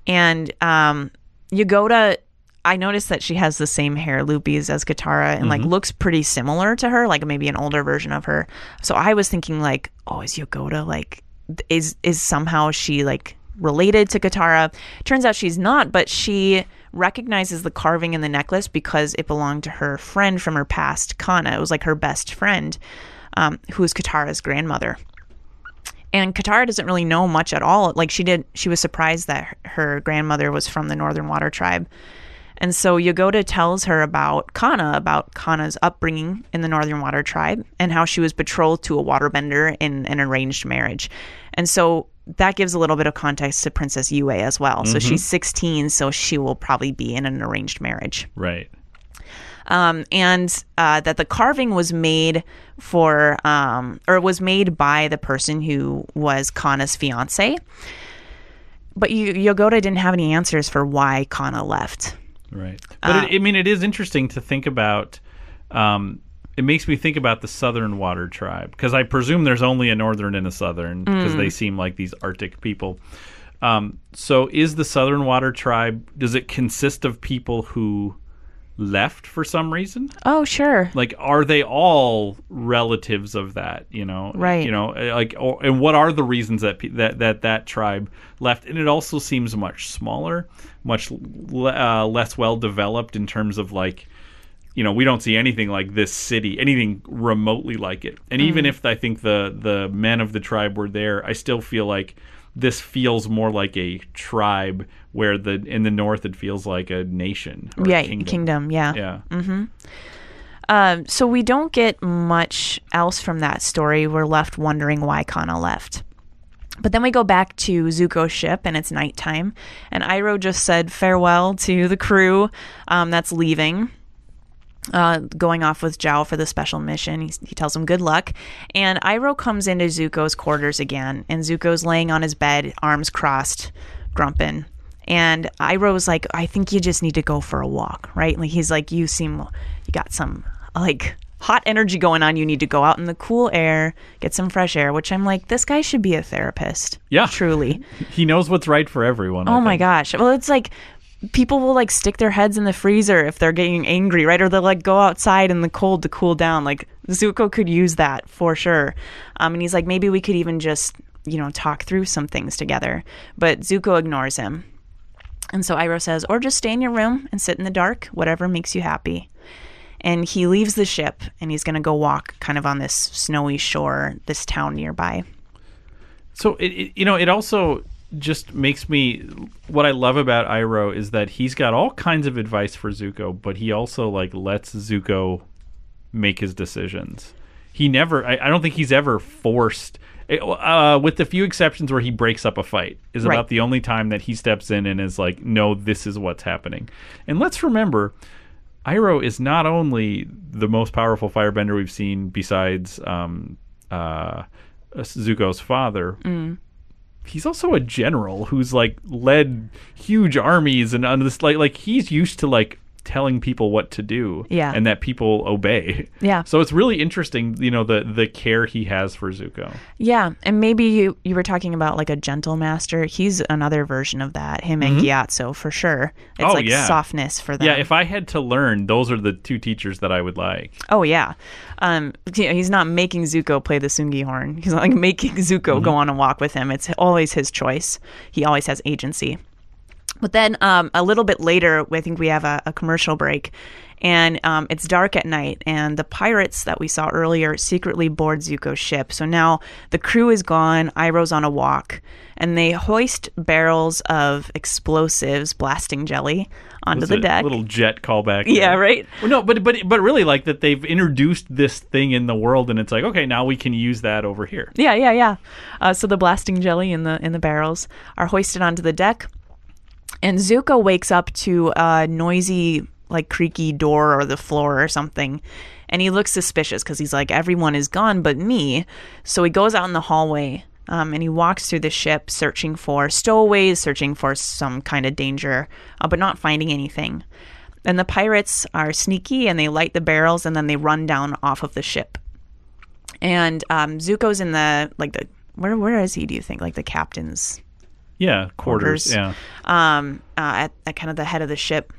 Speaker 2: And um, Yugoda, I noticed that she has the same hair loopies as Katara and like looks pretty similar to her, like maybe an older version of her. So I was thinking like, oh, is Yugoda like is is somehow she like related to Katara? Turns out she's not, but she recognizes the carving in the necklace because it belonged to her friend from her past, Kanna. It was like her best friend um, who is Katara's grandmother. And Katara doesn't really know much at all. Like she did, she was surprised that her grandmother was from the Northern Water Tribe. And so Yugoda tells her about Kanna, about Kanna's upbringing in the Northern Water Tribe, and how she was betrothed to a waterbender in an arranged marriage. And so that gives a little bit of context to Princess Yue as well. So she's 16, so she will probably be in an arranged marriage
Speaker 1: Right.
Speaker 2: Um, and uh, that the carving was made for um, or was made by the person who was Kanna's fiance. But y- Yugoda didn't have any answers for why Kanna left.
Speaker 1: Right. But it, I mean, it is interesting to think about. Um, it makes me think about the Southern Water Tribe because I presume there's only a Northern and a Southern because they seem like these Arctic people. Um, so, is the Southern Water Tribe? Does it consist of people who left for some reason?
Speaker 2: Oh, sure.
Speaker 1: Like, are they all relatives of that? You know,
Speaker 2: Right.
Speaker 1: You know, like, or, and what are the reasons that that that that tribe left? And it also seems much smaller, much l- uh, less well developed in terms of like, you know, we don't see anything like this city, anything remotely like it. And even if I think the the men of the tribe were there, I still feel like this feels more like a tribe where the in the north it feels like a nation. Or a
Speaker 2: yeah,
Speaker 1: kingdom.
Speaker 2: kingdom. yeah.
Speaker 1: Yeah.
Speaker 2: Um, so we don't get much else from that story. We're left wondering why Kanna left. But then we go back to Zuko's ship and it's nighttime. And Iroh just said farewell to the crew um, that's leaving, uh, going off with Zhao for the special mission. He, he tells him good luck. And Iroh comes into Zuko's quarters again. And Zuko's laying on his bed, arms crossed, grumping. And Iroh's like, I think you just need to go for a walk, right? Like he's like, you seem, you got some like hot energy going on. You need to go out in the cool air, get some fresh air. Which I'm like, this guy should be a therapist.
Speaker 1: Yeah.
Speaker 2: truly.
Speaker 1: He knows what's right for everyone.
Speaker 2: Oh my gosh. Well, it's like people will like stick their heads in the freezer if they're getting angry, right? Or they'll like go outside in the cold to cool down. Like Zuko could use that for sure. Um, and he's like, maybe we could even just, you know, talk through some things together. But Zuko ignores him. And so Iroh says, or just stay in your room and sit in the dark, whatever makes you happy. And he leaves the ship and he's going to go walk kind of on this snowy shore, this town nearby.
Speaker 1: So it, it you know it also just makes me what I love about Iroh is that he's got all kinds of advice for Zuko, but he also like lets Zuko make his decisions. He never I, I don't think he's ever forced uh, with the few exceptions where he breaks up a fight is
Speaker 2: Right.
Speaker 1: about the only time that he steps in and is like, no, this is what's happening. And let's remember, Iroh is not only the most powerful firebender we've seen besides um, uh, Zuko's father. He's also a general who's like led huge armies and on this like like he's used to like telling people what to do
Speaker 2: Yeah.
Speaker 1: and that people obey.
Speaker 2: Yeah.
Speaker 1: So it's really interesting, you know, the the care he has for Zuko.
Speaker 2: Yeah, and maybe you you were talking about like a gentle master. He's another version of that. Him and Gyatso for sure. It's
Speaker 1: Mm-hmm. Oh,
Speaker 2: like
Speaker 1: yeah.
Speaker 2: softness for them.
Speaker 1: Yeah, if I had to learn, those are the two teachers that I would like.
Speaker 2: oh yeah, um, he's not making Zuko play the Tsungi horn. He's not like making Zuko
Speaker 1: Mm-hmm.
Speaker 2: go on a walk with him. It's always his choice. He always has agency. But then um, a little bit later, I think we have a, a commercial break, and um, it's dark at night, and the pirates that we saw earlier secretly board Zuko's ship. So now the crew is gone, Iroh's on a walk, and they hoist barrels of explosives, blasting jelly, onto the
Speaker 1: a
Speaker 2: deck.
Speaker 1: Little jet callback.
Speaker 2: yeah,
Speaker 1: there.
Speaker 2: right.
Speaker 1: Well, no, but but but really, like that they've introduced this thing in the world, and it's like, okay, now we can use that over here.
Speaker 2: Yeah, yeah, yeah. Uh, so the blasting jelly in the in the barrels are hoisted onto the deck, and Zuko wakes up to a noisy, like creaky door or the floor or something, and he looks suspicious because he's like, everyone is gone but me. So he goes out in the hallway. Um, and he walks through the ship searching for stowaways, searching for some kind of danger, uh, but not finding anything. And the pirates are sneaky and they light the barrels and then they run down off of the ship and um, Zuko's in the like the where where is he? Do you think like the captain's
Speaker 1: Yeah, quarters.
Speaker 2: Quarters.
Speaker 1: Yeah,
Speaker 2: um, uh, at, at kind of the head of the ship,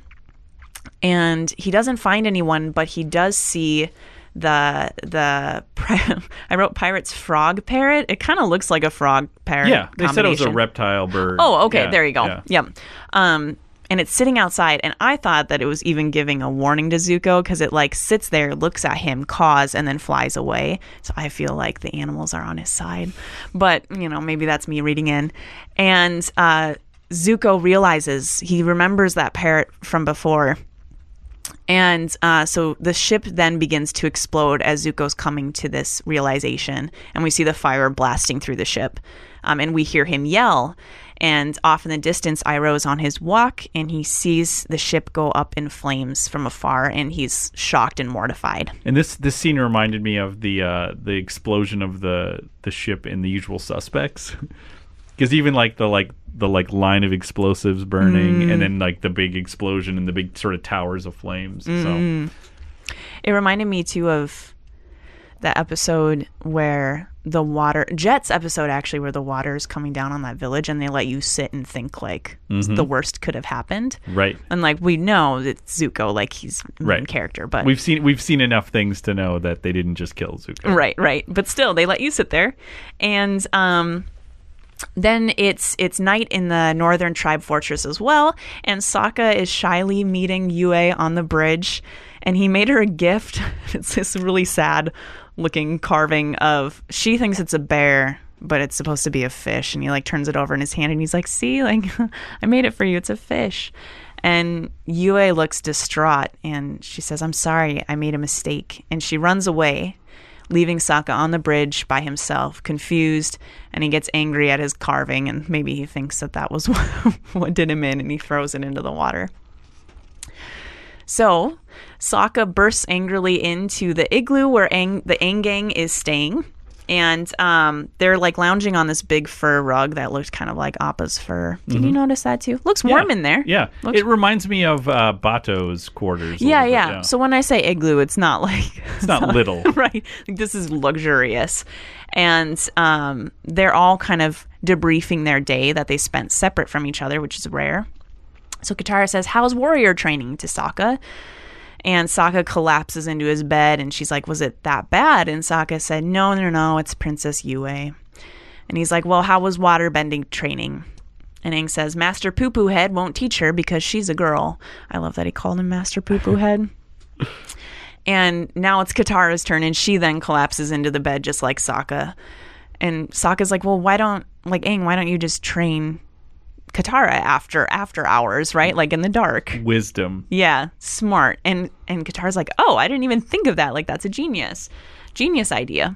Speaker 2: and he doesn't find anyone, but he does see the the I wrote pirate's frog parrot. It kind of looks like a frog parrot.
Speaker 1: yeah. They said it was a reptile bird.
Speaker 2: Oh, okay.
Speaker 1: Yeah,
Speaker 2: there you go.
Speaker 1: yeah.
Speaker 2: Yep. Um, and it's sitting outside, and I thought that it was even giving a warning to Zuko because it like sits there, looks at him, caws, and then flies away. So I feel like the animals are on his side, but you know maybe that's me reading in. And uh, Zuko realizes he remembers that parrot from before. And uh, so the ship then begins to explode as Zuko's coming to this realization, and we see the fire blasting through the ship, um, and we hear him yell. And off in the distance, Iroh's on his walk, and he sees the ship go up in flames from afar, and he's shocked and mortified.
Speaker 1: And this this scene reminded me of the uh, the explosion of the the ship in The Usual Suspects, because even like the like the like line of explosives burning,
Speaker 2: Mm.
Speaker 1: and then like the big explosion and the big sort of towers of flames.
Speaker 2: Mm.
Speaker 1: So
Speaker 2: It reminded me too of the episode where the water Jet's episode actually where the water is coming down on that village and they let you sit and think like the worst could have happened.
Speaker 1: right,
Speaker 2: And like we know that Zuko, like he's main
Speaker 1: Right.
Speaker 2: character, but
Speaker 1: we've seen we've seen enough things to know that they didn't just kill Zuko.
Speaker 2: right, right. But still, they let you sit there, and um, then it's it's night in the northern tribe fortress as well, and Sokka is shyly meeting Yue on the bridge, and he made her a gift. it's this really sad looking carving of she thinks it's a bear. But it's supposed to be a fish, and he like turns it over in his hand, and he's like, "See, like I made it for you. It's a fish." And Yue looks distraught, and she says, "I'm sorry, I made a mistake." And she runs away, leaving Sokka on the bridge by himself, confused, and he gets angry at his carving, and maybe he thinks that that was what did him in, and he throws it into the water. So, Sokka bursts angrily into the igloo where Aang, the Aang gang is staying, and um, they're like lounging on this big fur rug that looks kind of like Appa's fur. Did you notice that too? Looks warm in there.
Speaker 1: Mm-hmm. Yeah,
Speaker 2: Looks
Speaker 1: it reminds me of uh, Bato's quarters.
Speaker 2: yeah,
Speaker 1: bit,
Speaker 2: yeah. So when I say igloo, it's not like
Speaker 1: it's not little.
Speaker 2: right. Like, this is luxurious. And um, they're all kind of debriefing their day that they spent separate from each other, which is rare. So Katara says, How's warrior training to Sokka? And Sokka collapses into his bed and she's like, Was it that bad? And Sokka said, No, no, no, it's Princess Yue. And he's like, Well, how was waterbending training? And Aang says, Master Poo Poo Head won't teach her because she's a girl. I love that he called him Master Poo Poo Head. And now it's Katara's turn, and she then collapses into the bed just like Sokka. And Sokka's like, "Well, why don't like Aang? Why don't you just train Katara after after hours, right? Like in the dark."
Speaker 1: Wisdom.
Speaker 2: Yeah, smart. And and Katara's like, "Oh, I didn't even think of that. Like that's a genius, genius idea."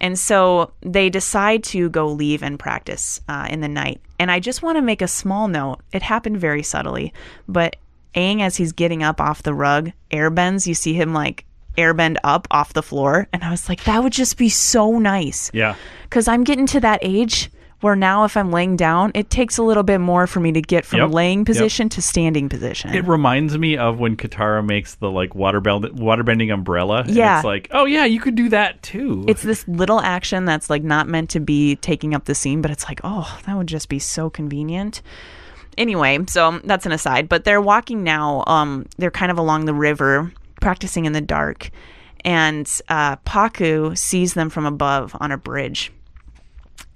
Speaker 2: And so they decide to go leave and practice uh, in the night. And I just want to make a small note. It happened very subtly, but Aang, as he's getting up off the rug, airbends. You see him like airbend up off the floor, and I was like, that would just be so nice.
Speaker 1: Yeah.
Speaker 2: Because I'm getting to that age where now, if I'm laying down, it takes a little bit more for me to get from
Speaker 1: Yep.
Speaker 2: laying
Speaker 1: Yep.
Speaker 2: position to standing position.
Speaker 1: It reminds me of when Katara makes the like water bend- waterbending umbrella. and
Speaker 2: Yeah.
Speaker 1: it's like, oh yeah, you could do that too.
Speaker 2: it's this little action that's like not meant to be taking up the scene, but it's like, oh, that would just be so convenient. Anyway, so that's an aside. But they're walking now. Um, they're kind of along the river, practicing in the dark, and uh, Pakku sees them from above on a bridge,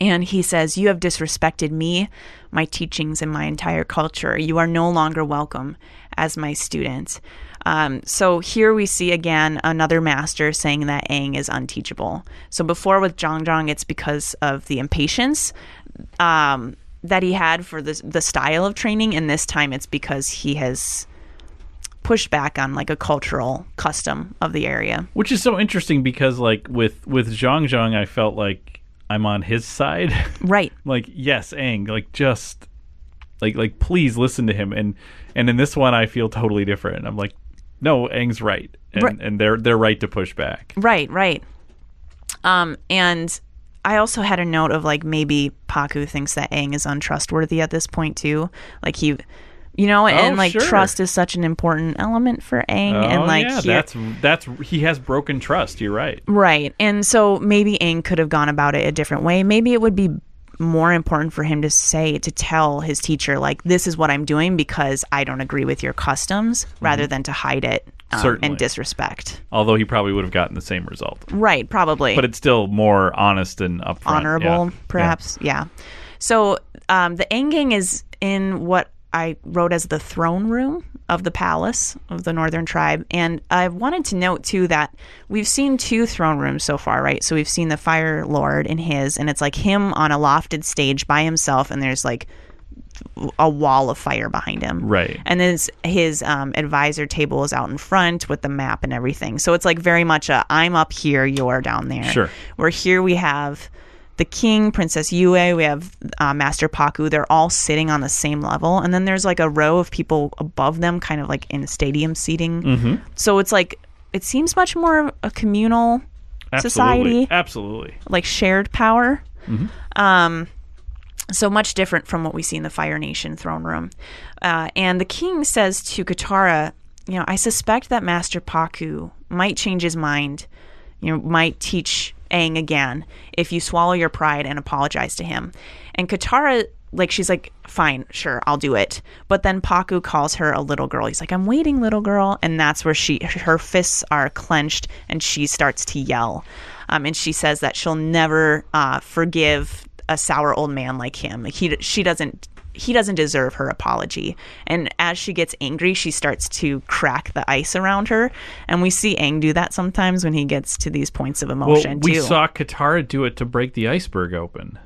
Speaker 2: And he says, You have disrespected me, my teachings, and my entire culture. You are no longer welcome as my student. Um, so here we see again another master saying that Aang is unteachable. So before with Jeong Jeong, it's because of the impatience um, that he had for the, the style of training. And this time it's because he has pushed back on like a cultural custom of the area.
Speaker 1: Which is so interesting because like with with Jeong Jeong, I felt like I'm on his side.
Speaker 2: Right.
Speaker 1: like yes, Aang, like just like like please listen to him. And and in this one, I feel totally different. I'm like, no, Aang's right, and
Speaker 2: Right.
Speaker 1: and they're they're right to push back.
Speaker 2: Right, right. Um, and I also had a note of like maybe Pakku thinks that Aang is untrustworthy at this point too. Like he, you know, and like
Speaker 1: Oh, sure.
Speaker 2: trust is such an important element for Aang, and
Speaker 1: oh
Speaker 2: like
Speaker 1: yeah, that's that's he has broken trust. You're right.
Speaker 2: right. And so maybe Aang could have gone about it a different way. Maybe it would be more important for him to say to tell his teacher like this is what I'm doing because I don't agree with your customs, rather than to hide it um,
Speaker 1: Mm-hmm.
Speaker 2: And disrespect.
Speaker 1: Although he probably would have gotten the same result,
Speaker 2: Right, probably.
Speaker 1: but it's still more honest and upfront.
Speaker 2: honorable,
Speaker 1: Yeah.
Speaker 2: perhaps. Yeah. So um, the Aang is in what I wrote as the throne room of the palace of the Northern Tribe, and I wanted to note too that we've seen two throne rooms so far, right? So we've seen the Fire Lord in his, and it's like him on a lofted stage by himself, and there's like a wall of fire behind him.
Speaker 1: Right.
Speaker 2: And then his, um, advisor table is out in front with the map and everything. So it's like very much a I'm up here, you're down there.
Speaker 1: Sure.
Speaker 2: Where here we have the king, Princess Yue, we have uh, Master Pakku. They're all sitting on the same level. And then there's like a row of people above them, kind of like in stadium seating. Mm-hmm. So it's like, it seems much more of a communal
Speaker 1: Absolutely.
Speaker 2: society
Speaker 1: Absolutely.
Speaker 2: like shared power. Um, so much different from what we see in the Fire Nation throne room. Uh, and the king says to Katara, you know, I suspect that Master Pakku might change his mind, you know, might teach Aang again if you swallow your pride and apologize to him. And Katara, like, she's like, fine, sure, I'll do it. But then Pakku calls her a little girl. He's like, I'm waiting, little girl. And that's where she, her fists are clenched and she starts to yell. Um, and she says that she'll never uh, forgive a sour old man like him. Like he, she doesn't he doesn't deserve her apology. And as she gets angry, she starts to crack the ice around her. And we see Aang do that sometimes when he gets to these points of
Speaker 1: Well,
Speaker 2: emotion
Speaker 1: we
Speaker 2: too.
Speaker 1: saw Katara do it to break the iceberg open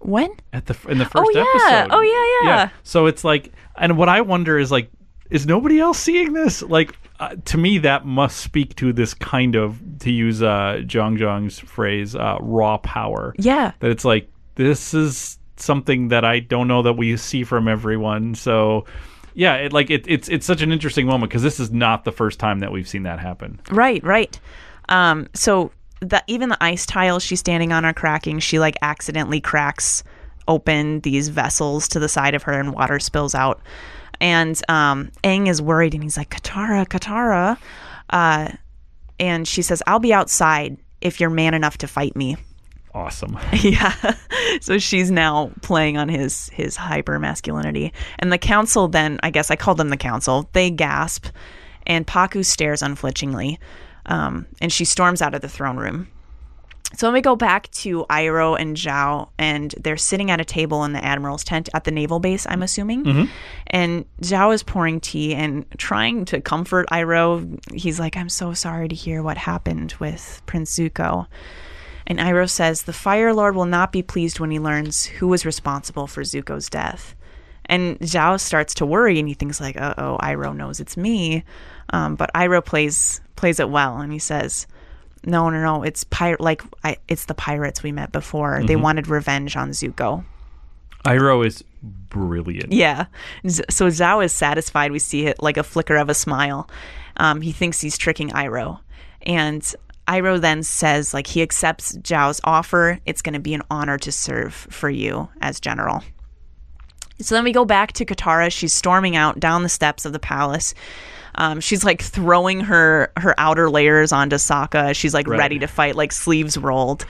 Speaker 2: when?
Speaker 1: at the in the first
Speaker 2: Oh, yeah.
Speaker 1: episode.
Speaker 2: Oh, yeah, yeah.
Speaker 1: So it's like, and what I wonder is like, is nobody else seeing this? Like, uh, to me, that must speak to this kind of, to use uh, Jeong Jeong's phrase, uh, raw power.
Speaker 2: Yeah.
Speaker 1: That it's like this is something that I don't know that we see from everyone. So. Yeah, it, like it, it's it's such an interesting moment because this is not the first time that we've seen that happen.
Speaker 2: Right, right. Um, so the even the ice tiles she's standing on are cracking. She like accidentally cracks open these vessels to the side of her, and water spills out. And um, Aang is worried, and he's like, "Katara, Katara," uh, and she says, "I'll be outside if you're man enough to fight me."
Speaker 1: Awesome.
Speaker 2: yeah. So she's now playing on his his hyper masculinity. And the council then, I guess I called them the council. They gasp, and Pakku stares unflinchingly, um, and she storms out of the throne room. So then we go back to Iroh and Zhao, and they're sitting at a table in the admiral's tent at the naval base. I'm assuming, and Zhao is pouring tea and trying to comfort Iroh. He's like, "I'm so sorry to hear what happened with Prince Zuko." And Iroh says, The Fire Lord will not be pleased when he learns who was responsible for Zuko's death. And Zhao starts to worry and he thinks like, uh oh, Iroh knows it's me. Um, but Iroh plays plays it well and he says, No, no, no, it's pirate like I, it's the pirates we met before. They wanted revenge on Zuko.
Speaker 1: Iroh is brilliant.
Speaker 2: Yeah. Z- So Zhao is satisfied. We see it like a flicker of a smile. Um, he thinks he's tricking Iroh. And Iroh then says, like, he accepts Zhao's offer. It's going to be an honor to serve for you as general. So then we go back to Katara. She's storming out down the steps of the palace. Um, she's like throwing her her outer layers onto Sokka. She's like
Speaker 1: Right.
Speaker 2: ready to fight, like sleeves rolled.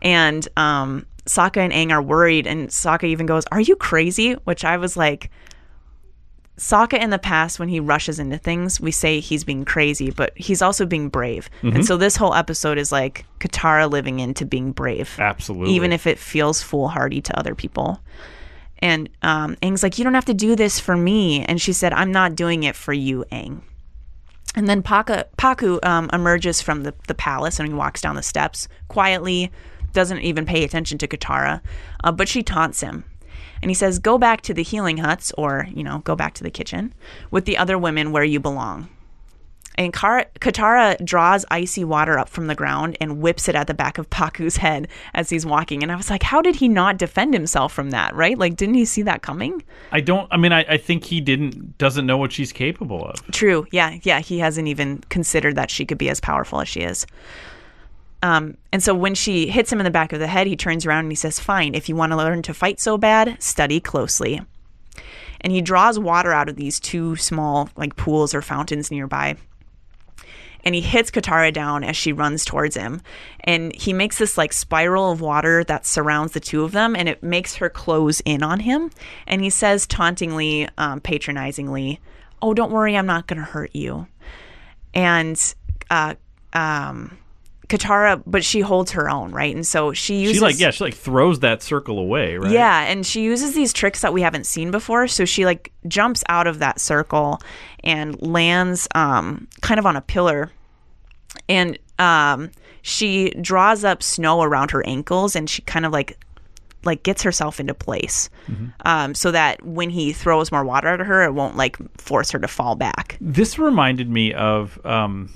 Speaker 2: And um, Sokka and Aang are worried, and Sokka even goes, "Are you crazy?" Which I was like, Sokka in the past, when he rushes into things, we say he's being crazy, but he's also being brave. And so this whole episode is like Katara living into being brave,
Speaker 1: Absolutely.
Speaker 2: even if it feels foolhardy to other people. And um, Aang's like, You don't have to do this for me. And she said, I'm not doing it for you, Aang. And then Paka, Pakku um, emerges from the, the palace and he walks down the steps quietly, doesn't even pay attention to Katara, uh, but she taunts him. And he says, Go back to the healing huts, or, you know, go back to the kitchen with the other women where you belong. And Kara, Katara draws icy water up from the ground and whips it at the back of Pakku's head as he's walking. And I was like, how did he not defend himself from that, right? Like, didn't he see that coming?
Speaker 1: I don't. I mean, I, I think he didn't doesn't know what she's capable of.
Speaker 2: True. Yeah. Yeah. He hasn't even considered that she could be as powerful as she is. Um, and so when she hits him in the back of the head, he turns around and he says, Fine, if you want to learn to fight so bad, study closely. And he draws water out of these two small, like, pools or fountains nearby. And he hits Katara down as she runs towards him. And he makes this, like, spiral of water that surrounds the two of them, and it makes her close in on him. And he says tauntingly, um, patronizingly, Oh, don't worry, I'm not going to hurt you. And, uh, um, Katara, but she holds her own, right? And so she uses
Speaker 1: She like yeah, she like throws that circle away, right?
Speaker 2: yeah, and she uses these tricks that we haven't seen before. So she like jumps out of that circle and lands um, kind of on a pillar, and um, she draws up snow around her ankles, and she kind of like like gets herself into place, um, so that when he throws more water at her, it won't like force her to fall back.
Speaker 1: This reminded me of um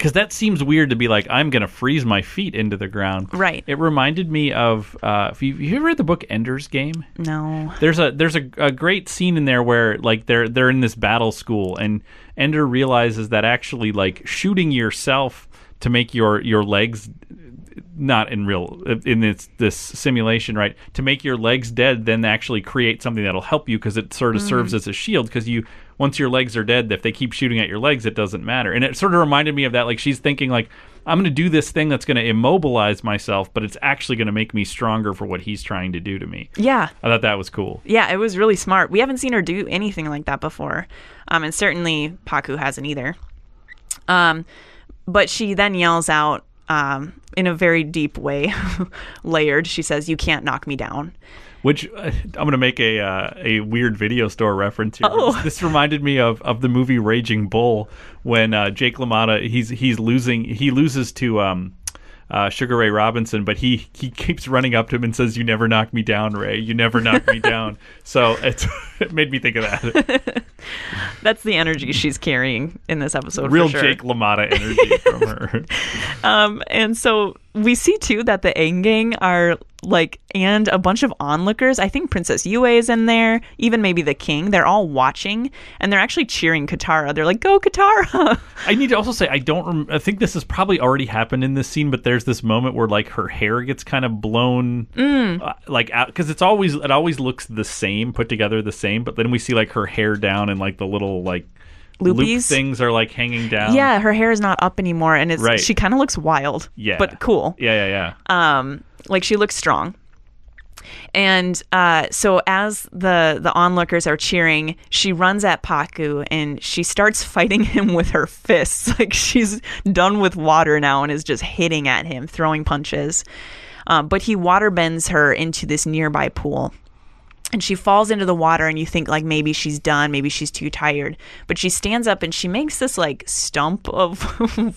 Speaker 1: because that seems weird to be like I'm gonna freeze my feet into the ground.
Speaker 2: Right.
Speaker 1: It reminded me of uh, if you, you ever read the book Ender's Game.
Speaker 2: No,
Speaker 1: There's a there's a, a great scene in there where like they're they're in this battle school and Ender realizes that actually like shooting yourself to make your your legs not in real in this this simulation right to make your legs dead then actually create something that'll help you because it sort of serves as a shield because you once your legs are dead if they keep shooting at your legs it doesn't matter and it sort of reminded me of that like she's thinking like i'm going to do this thing that's going to immobilize myself but it's actually going to make me stronger for what he's trying to do to me
Speaker 2: yeah,
Speaker 1: i thought that was cool
Speaker 2: Yeah, it was really smart. We haven't seen her do anything like that before. Um, and certainly Pakku hasn't either. Um, but she then yells out um, in a very deep way, layered. She says, You can't knock me down.
Speaker 1: Which uh, I'm going to make a uh, a weird video store reference here.
Speaker 2: Oh.
Speaker 1: This, this reminded me of, of the movie Raging Bull when uh, Jake LaMotta he's he's losing he loses to um, uh, Sugar Ray Robinson, but he he keeps running up to him and says, "You never knock me down, Ray. You never knock me down." So it's, it made me think of that
Speaker 2: That's the energy she's carrying in this episode.
Speaker 1: real
Speaker 2: for sure.
Speaker 1: Jake LaMotta energy from her.
Speaker 2: Um, and so we see too that the Aang gang are like, and a bunch of onlookers. I think Princess Yue is in there, even maybe the king. They're all watching and they're actually cheering Katara. They're like, "Go Katara!"
Speaker 1: I need to also say I don't. Rem- I think this has probably already happened in this scene, but there's this moment where like her hair gets kind of blown, uh, like out because it's always it always looks the same, put together the same, but then we see like her hair down and like the little like loop things are like hanging down.
Speaker 2: yeah, her hair is not up anymore, and it's
Speaker 1: Right.
Speaker 2: she kind of looks wild.
Speaker 1: yeah,
Speaker 2: but cool.
Speaker 1: Yeah, yeah, yeah.
Speaker 2: um like she looks strong and uh, so as the the onlookers are cheering she runs at pakku and she starts fighting him with her fists like she's done with water now and is just hitting at him throwing punches um, but he water bends her into this nearby pool and she falls into the water and you think like maybe she's done maybe she's too tired but she stands up and she makes this like stump of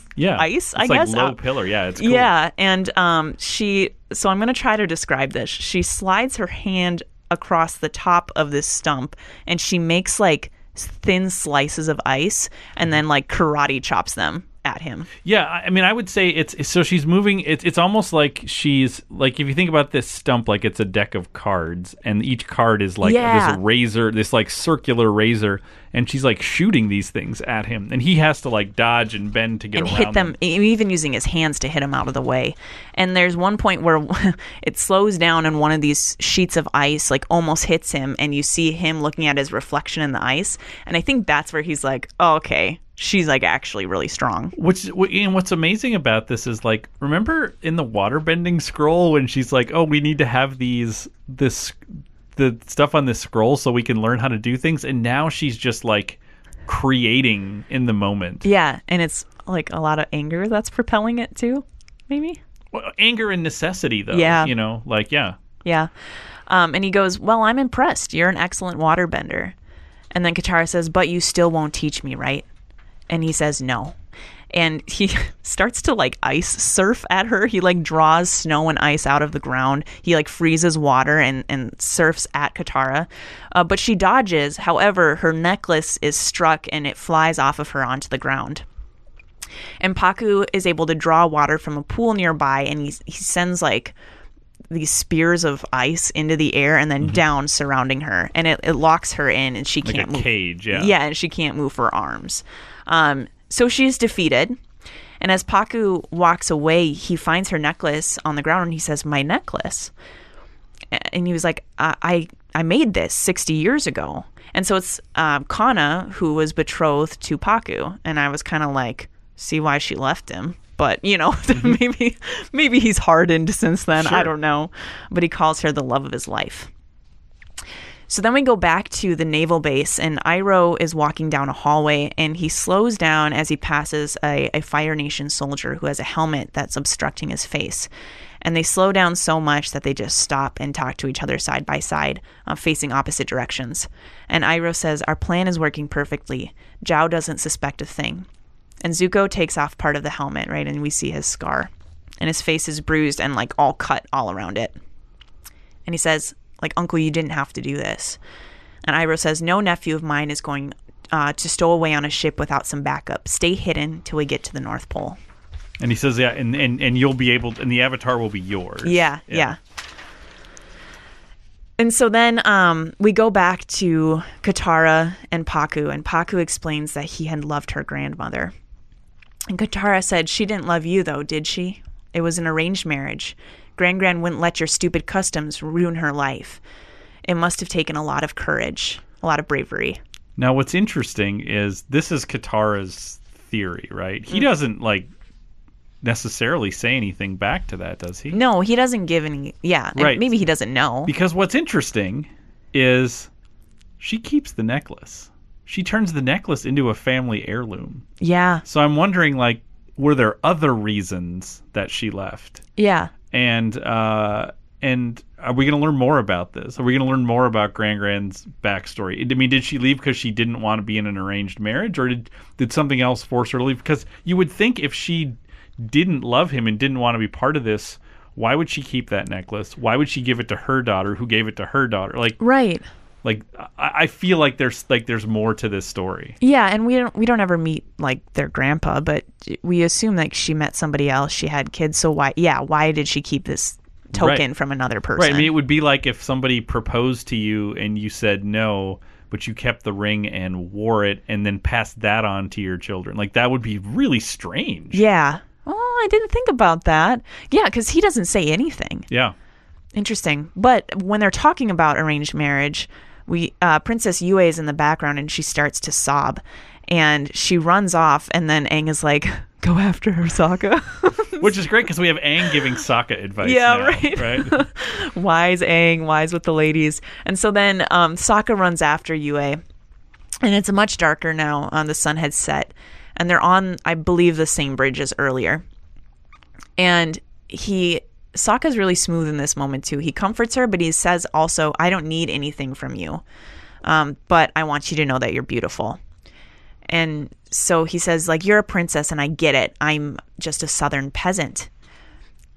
Speaker 1: yeah,
Speaker 2: ice i
Speaker 1: like
Speaker 2: guess
Speaker 1: low
Speaker 2: out-
Speaker 1: pillar. Yeah, it's cool.
Speaker 2: yeah, and um, she. So I'm gonna try to describe this. She slides her hand across the top of this stump, and she makes like thin slices of ice, and then like karate chops them at him.
Speaker 1: Yeah, I mean, I would say it's so she's moving. It's it's almost like she's like if you think about this stump, like it's a deck of cards, and each card is like
Speaker 2: Yeah.
Speaker 1: this razor, this like circular razor, and she's like shooting these things at him, and he has to like dodge and bend to get
Speaker 2: and
Speaker 1: around
Speaker 2: hit them, e- even using his hands to hit him out of the way. And there's one point where it slows down and one of these sheets of ice like almost hits him and you see him looking at his reflection in the ice. And I think that's where he's like, oh, okay, she's like actually really strong.
Speaker 1: Which and what's amazing about this is like remember in the waterbending scroll when she's like, "Oh, we need to have these this the stuff on this scroll so we can learn how to do things, and now she's just like creating in the moment.
Speaker 2: Yeah, and it's like a lot of anger that's propelling it too, maybe.
Speaker 1: Well, anger and necessity, though.
Speaker 2: Yeah.
Speaker 1: you know, like yeah,
Speaker 2: Yeah. Um, and he goes, Well, I'm impressed. You're an excellent waterbender. And then Katara says, But you still won't teach me, right? And he says, No. And he starts to like ice surf at her. He like draws snow and ice out of the ground. He like freezes water and, and surfs at Katara. Uh, but she dodges. However, her necklace is struck and it flies off of her onto the ground. And Pakku is able to draw water from a pool nearby and he, he sends like these spears of ice into the air and then down surrounding her and it, it locks her in and she
Speaker 1: like
Speaker 2: can't
Speaker 1: a
Speaker 2: move
Speaker 1: cage. Yeah,
Speaker 2: yeah and she can't move her arms um, so is defeated. And as pakku walks away he finds her necklace on the ground and he says my necklace. And he was like i i, I made this 60 years ago. And so it's um, kanna who was betrothed to pakku. And i was kind of like see why she left him? But you know maybe maybe he's hardened since then. I don't know. But he calls her the love of his life so then we go back to the naval base, and Iroh is walking down a hallway, and he slows down as he passes a, a Fire Nation soldier who has a helmet that's obstructing his face. And they slow down so much that they just stop and talk to each other side by side, uh, facing opposite directions. And Iroh says, Our plan is working perfectly. Zhao doesn't suspect a thing. And Zuko takes off part of the helmet, right? And we see his scar. And his face is bruised and like all cut all around it. And he says, like, Uncle, you didn't have to do this. And Iroh says, No nephew of mine is going uh, to stow away on a ship without some backup. Stay hidden till we get to the North Pole.
Speaker 1: and he says, yeah, and and and you'll be able, and the avatar will be yours.
Speaker 2: Yeah, yeah. And so then um, we go back to Katara and Pakku, and Pakku explains that he had loved her grandmother. And Katara said, She didn't love you, though, did she? It was an arranged marriage. Grand Grand wouldn't let your stupid customs ruin her life. It must have taken a lot of courage, a lot of bravery.
Speaker 1: Now, what's interesting is this is Katara's theory, right?
Speaker 2: Mm.
Speaker 1: He doesn't like necessarily say anything back to that, does he?
Speaker 2: No, he doesn't give any. Yeah,
Speaker 1: Right.
Speaker 2: maybe he doesn't know.
Speaker 1: Because what's interesting is she keeps the necklace. She turns the necklace into a family heirloom.
Speaker 2: yeah,
Speaker 1: So I'm wondering, like, were there other reasons that she left?
Speaker 2: yeah.
Speaker 1: And uh, and are we going to learn more about this? Are we going to learn more about Grand Grand's backstory? I mean, did she leave because she didn't want to be in an arranged marriage, or did did something else force her to leave? Because you would think if she didn't love him and didn't want to be part of this, why would she keep that necklace? Why would she give it to her daughter, who gave it to her daughter? Like,
Speaker 2: Right.
Speaker 1: Like I, I feel like there's like there's more to this story.
Speaker 2: Yeah, and we don't we don't ever meet like their grandpa, but we assume like she met somebody else, she had kids, so why yeah, why did she keep this token
Speaker 1: Right.
Speaker 2: from another person?
Speaker 1: Right. I mean, it would be like if somebody proposed to you and you said no, but you kept the ring and wore it and then passed that on to your children. Like that would be really strange.
Speaker 2: yeah. Oh, I didn't think about that. Yeah, cuz he doesn't say anything.
Speaker 1: Yeah.
Speaker 2: Interesting. But when they're talking about arranged marriage, we uh, Princess Yue is in the background and she starts to sob, and she runs off, and then Aang is like, "Go after her, Sokka."
Speaker 1: Which is great because we have Aang giving Sokka advice.
Speaker 2: Yeah,
Speaker 1: now,
Speaker 2: right.
Speaker 1: Right.
Speaker 2: wise Aang, wise with the ladies. And so then um, Sokka runs after Yue, and it's much darker now. Um, the sun had set, and they're on, I believe, the same bridge as earlier. And he, Sokka's really smooth in this moment too. He comforts her, but he says also, "I don't need anything from you, um, but I want you to know that you're beautiful." And so he says, like, you're a princess, and I get it. I'm just a southern peasant.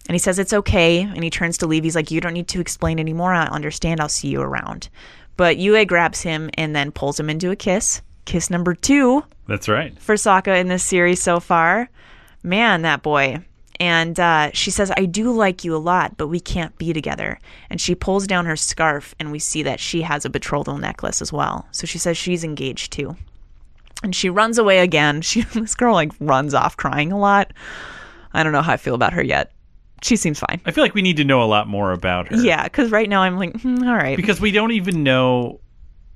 Speaker 2: And he says it's okay. And he turns to leave. He's like, You don't need to explain anymore. I understand. I'll see you around. But Yue grabs him and then pulls him into a kiss. Kiss number two
Speaker 1: That's right.
Speaker 2: for Sokka in this series so far. Man, that boy. And uh, she says, I do like you a lot, but we can't be together. And she pulls down her scarf, and we see that she has a betrothal necklace as well. So she says she's engaged too. And she runs away again. She this girl like runs off crying a lot. I don't know how I feel about her yet. She seems fine.
Speaker 1: I feel like we need to know a lot more about her.
Speaker 2: Yeah, because right now I'm like, hmm, all right.
Speaker 1: Because we don't even know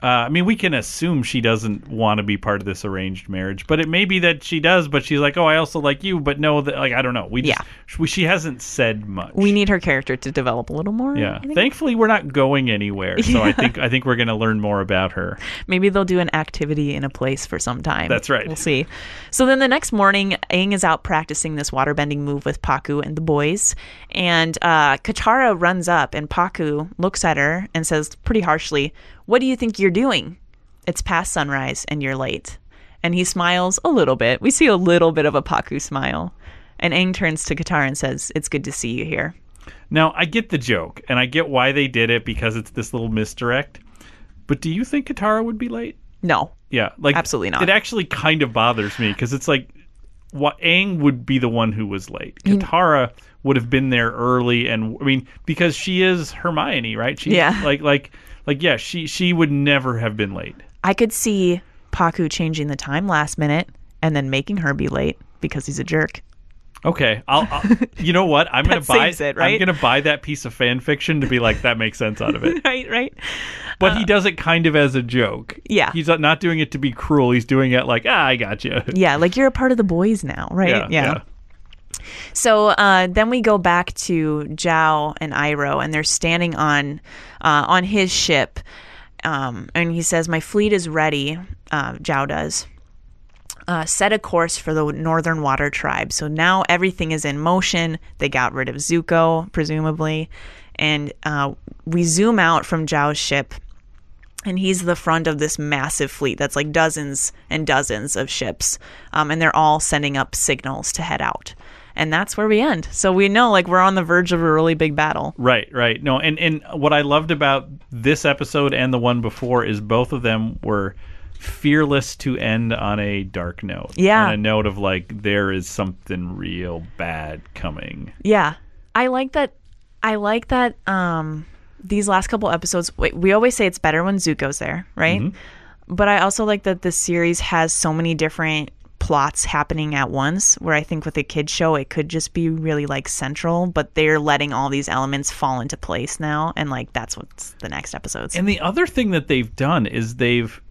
Speaker 1: Uh, I mean, we can assume she doesn't want to be part of this arranged marriage, but it may be that she does. But she's like, "Oh, I also like you," but no, that like I don't know. We just, she, she hasn't said much.
Speaker 2: We need her character to develop a little more.
Speaker 1: yeah. Thankfully, we're not going anywhere, so I think I think we're going to learn more about her.
Speaker 2: Maybe they'll do an activity in a place for some time.
Speaker 1: That's right.
Speaker 2: We'll see. So then the next morning, Aang is out practicing this waterbending move with Pakku and the boys. And uh, Katara runs up, and Pakku looks at her and says pretty harshly, What do you think you're doing? It's past sunrise, and you're late. And he smiles a little bit. We see a little bit of a Pakku smile. And Aang turns to Katara and says, It's good to see you here.
Speaker 1: Now, I get the joke, and I get why they did it because it's this little misdirect. But do you think Katara would be late?
Speaker 2: No.
Speaker 1: Yeah, like
Speaker 2: Absolutely not.
Speaker 1: It actually kind of bothers me because it's like, what Aang would be the one who was late. Katara would have been there early, and I mean because she is Hermione, right? She,
Speaker 2: Yeah.
Speaker 1: Like like like yeah, she she would never have been late.
Speaker 2: I could see Pakku changing the time last minute and then making her be late because he's a jerk.
Speaker 1: Okay, I'll, I'll you know what I'm gonna buy
Speaker 2: it,
Speaker 1: I'm gonna buy that piece of fan fiction to be like that makes sense out of it.
Speaker 2: right, right.
Speaker 1: But he does it kind of as a joke.
Speaker 2: Uh, Yeah.
Speaker 1: he's not doing it to be cruel. He's doing it like ah, I got you.
Speaker 2: Yeah, like you're a part of the boys now, right?
Speaker 1: yeah.
Speaker 2: So uh, then we go back to Zhao and Iroh, and they're standing on uh, on his ship, um, and he says, "My fleet is ready." Uh, Zhao does. Uh, set a course for the Northern Water Tribe. So now everything is in motion. They got rid of Zuko, presumably, and uh, we zoom out from Zhao's ship, and he's the front of this massive fleet that's like dozens and dozens of ships um, and they're all sending up signals to head out and that's where we end so we know like we're on the verge of a really big battle
Speaker 1: Right, right. No, and and what I loved about this episode and the one before is both of them were fearless to end on a dark note.
Speaker 2: Yeah.
Speaker 1: On a note of like there is something real bad coming.
Speaker 2: yeah i like that i like that um these last couple episodes wait, we always say it's better when zuko's there right but i also like that the series has so many different plots happening at once where i think with a kid show it could just be really like central but they're letting all these elements fall into place now and like that's what's the next episodes.
Speaker 1: And the other thing that they've done is they've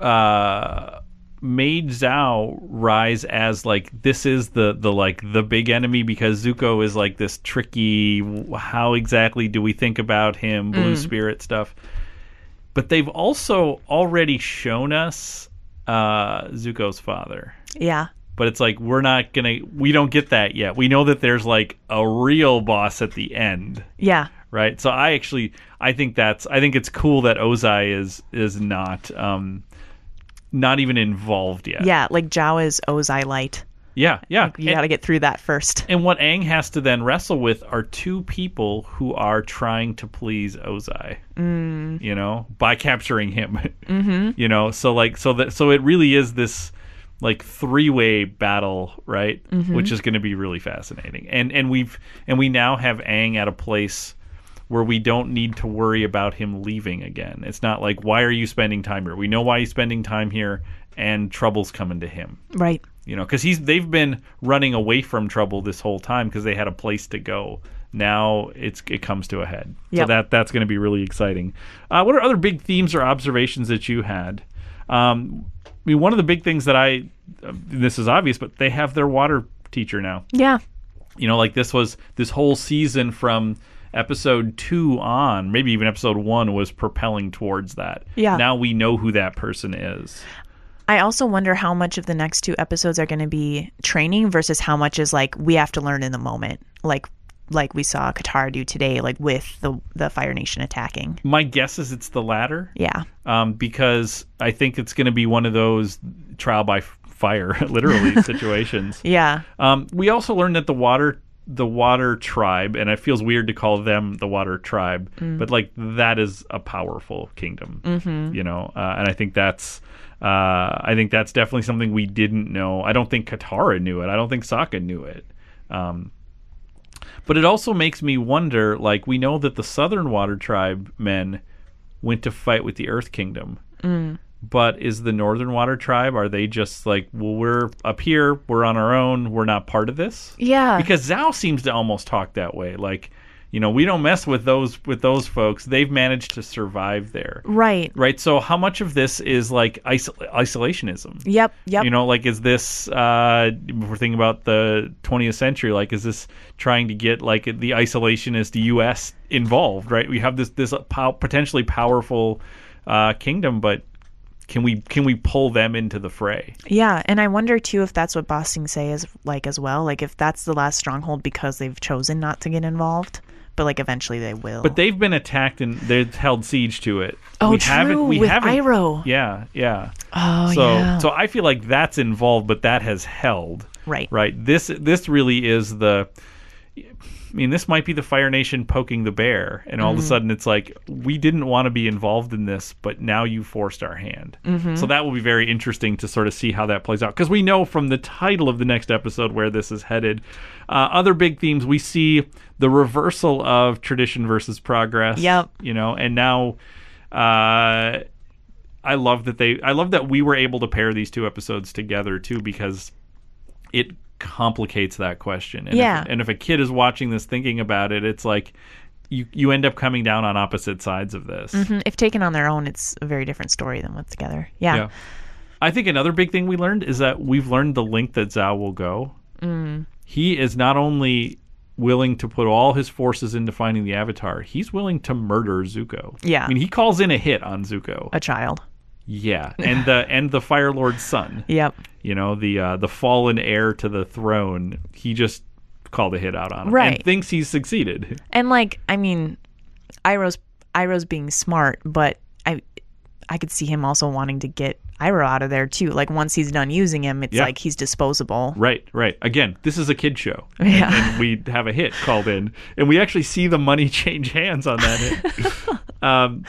Speaker 1: uh made Zhao rise as like this is the the like the big enemy because Zuko is like this tricky how exactly do we think about him blue spirit stuff. But they've also already shown us uh Zuko's father.
Speaker 2: Yeah.
Speaker 1: But it's like we're not gonna we don't get that yet. We know that there's like a real boss at the end.
Speaker 2: Yeah.
Speaker 1: Right? So I actually I think that's I think it's cool that Ozai is is not um not even involved yet.
Speaker 2: yeah like Zhao is ozai light
Speaker 1: yeah, yeah.
Speaker 2: you got to get through that first
Speaker 1: and what Aang has to then wrestle with are two people who are trying to please Ozai. Mm. You know, by capturing him. mm-hmm. You know, so like so that so it really is this like three-way battle, right? Which is going to be really fascinating. And and we've and we now have Aang at a place where we don't need to worry about him leaving again. It's not like why are you spending time here? We know why he's spending time here and trouble's coming to him.
Speaker 2: right
Speaker 1: You know, cuz he's they've been running away from trouble this whole time because they had a place to go. Now it's it comes to a head. So that that's going to be really exciting. Uh, what are other big themes or observations that you had? Um, I mean, one of the big things that I uh, this is obvious, but they have their water teacher now.
Speaker 2: yeah
Speaker 1: You know, like this was this whole season from episode two on, maybe even episode one was propelling towards that.
Speaker 2: Yeah.
Speaker 1: Now we know who that person is.
Speaker 2: I also wonder how much of the next two episodes are going to be training versus how much is like we have to learn in the moment, like like we saw Katara do today, like with the the Fire Nation attacking.
Speaker 1: My guess is it's the latter.
Speaker 2: Yeah,
Speaker 1: um, because I think it's going to be one of those trial by fire, literally situations.
Speaker 2: yeah,
Speaker 1: Um, we also learned that the water, the water tribe, and it feels weird to call them the water tribe, but like that is a powerful kingdom, mm-hmm. you know, uh, and I think that's. Uh, I think that's definitely something we didn't know. I don't think Katara knew it. I don't think Sokka knew it. Um, but it also makes me wonder like we know that the southern water tribe men went to fight with the earth kingdom but is the northern water tribe are they just like well we're up here we're on our own we're not part of this
Speaker 2: yeah,
Speaker 1: because zhao seems to almost talk that way like You know, we don't mess with those with those folks. They've managed to survive there.
Speaker 2: Right.
Speaker 1: Right. So how much of this is like isol- isolationism?
Speaker 2: Yep. Yep.
Speaker 1: You know, like is this uh if we're thinking about the 20th century, like is this trying to get like the isolationist US involved, right? We have this this pow- potentially powerful uh kingdom, but can we can we pull them into the fray?
Speaker 2: Yeah, and I wonder too if that's what Ba Sing Se is like as well. Like if that's the last stronghold because they've chosen not to get involved, but like eventually they will.
Speaker 1: But they've been attacked and they've held siege to it.
Speaker 2: Oh,
Speaker 1: we
Speaker 2: true,
Speaker 1: haven't we
Speaker 2: with
Speaker 1: haven't
Speaker 2: Iroh.
Speaker 1: Yeah, yeah.
Speaker 2: oh
Speaker 1: so
Speaker 2: yeah,
Speaker 1: so I feel like that's involved, but that has held.
Speaker 2: right.
Speaker 1: Right. This this really is the. I mean, this might be the Fire Nation poking the bear, and
Speaker 2: Mm-hmm.
Speaker 1: all of a sudden it's like we didn't want to be involved in this, but now you forced our hand.
Speaker 2: Mm-hmm.
Speaker 1: So that will be very interesting to sort of see how that plays out because we know from the title of the next episode where this is headed. Uh, other big themes we see the reversal of tradition versus progress.
Speaker 2: Yep.
Speaker 1: You know, and now. Uh, I love that they. I love that we were able to pair these two episodes together too, because it complicates that question. And
Speaker 2: Yeah.
Speaker 1: If, and if a kid is watching this, thinking about it, it's like you you end up coming down on opposite sides of this.
Speaker 2: Mhm. If taken on their own, it's a very different story than what's together. Yeah.
Speaker 1: Yeah. I think another big thing we learned is that we've learned the length that Zhao will go.
Speaker 2: Mm.
Speaker 1: He is not only willing to put all his forces into finding the Avatar, he's willing to murder Zuko.
Speaker 2: Yeah.
Speaker 1: I mean, he calls in a hit on Zuko.
Speaker 2: A child.
Speaker 1: Yeah, and the and the Fire Lord's son.
Speaker 2: Yep.
Speaker 1: You know, the uh, the fallen heir to the throne. He just called a hit out on him
Speaker 2: Right.
Speaker 1: and thinks he's succeeded.
Speaker 2: And like, I mean, Iroh's Iroh's being smart, but I I could see him also wanting to get Iroh out of there too. Like once he's done using him, it's
Speaker 1: Yeah.
Speaker 2: like he's disposable.
Speaker 1: Right, right. Again, this is a kid show.
Speaker 2: Yeah.
Speaker 1: And we have a hit called in, and we actually see the money change hands on that hit. um,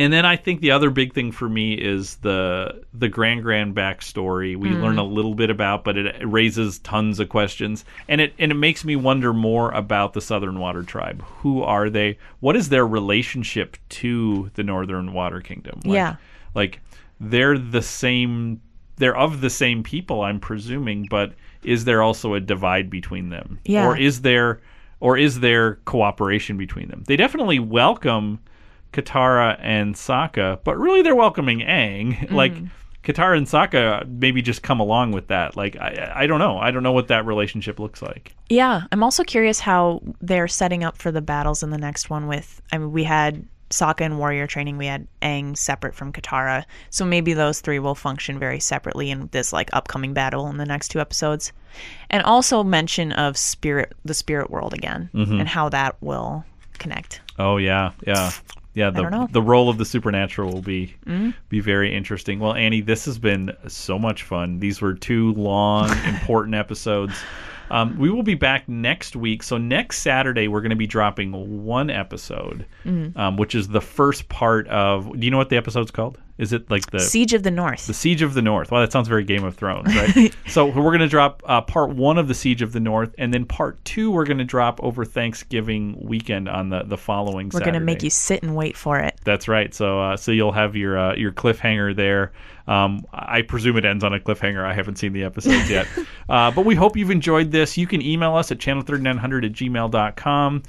Speaker 1: and then I think the other big thing for me is the the Gran Gran backstory. We hmm. learn a little bit about, but it raises tons of questions, and it and it makes me wonder more about the Southern Water Tribe. Who are they? What is their relationship to the Northern Water Kingdom? Like,
Speaker 2: Yeah.
Speaker 1: like they're the same. They're of the same people, I'm presuming, but is there also a divide between them?
Speaker 2: Yeah.
Speaker 1: Or is there or is there cooperation between them? They definitely welcome Katara and Sokka, but really they're welcoming Aang. Like mm. Katara and Sokka maybe just come along with that. Like I, I don't know. I don't know what that relationship looks like.
Speaker 2: Yeah, I'm also curious how they're setting up for the battles in the next one. With I mean, we had Sokka and warrior training. We had Aang separate from Katara, so maybe those three will function very separately in this like upcoming battle in the next two episodes. And also mention of spirit, the spirit world again, mm-hmm. and how that will connect.
Speaker 1: Oh yeah, yeah, yeah. The the role of the supernatural will be be very interesting. Well, Annie, this has been so much fun. These were two long, important episodes. Um, we will be back next week. So next Saturday, we're going to be dropping one episode, um, which is the first part of. Do you know what the episode's called? Is it like the
Speaker 2: Siege of the North.
Speaker 1: the Siege of the North. Wow, that sounds very Game of Thrones, right? so we're going to drop uh, part one of the Siege of the North, and then part two we're going to drop over Thanksgiving weekend on the the following.
Speaker 2: We're gonna make you sit and wait for it.
Speaker 1: That's right. So uh, so you'll have your uh, your cliffhanger there. Um, I presume it ends on a cliffhanger. I haven't seen the episodes yet, uh, but we hope you've enjoyed this. You can email us at channel3900 at gmail.com.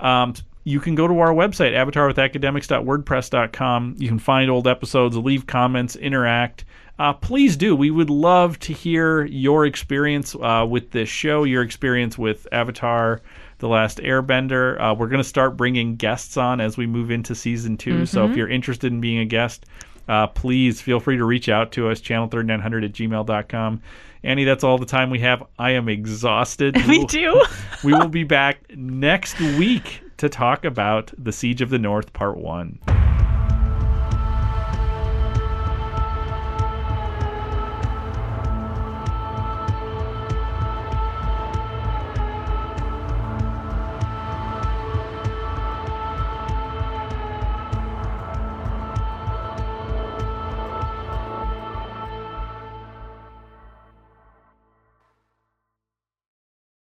Speaker 1: Um, you can go to our website, avatarwithacademics.wordpress.com. You can find old episodes, leave comments, interact. Uh, please do. We would love to hear your experience uh, with this show, your experience with Avatar The Last Airbender. Uh, we're going to start bringing guests on as we move into season 2 So if you're interested in being a guest, uh, please feel free to reach out to us, channel3900 at gmail.com. Annie, that's all the time we have. I am exhausted. We
Speaker 2: Me too.
Speaker 1: we will be back next week to talk about the Siege of the North Part 1.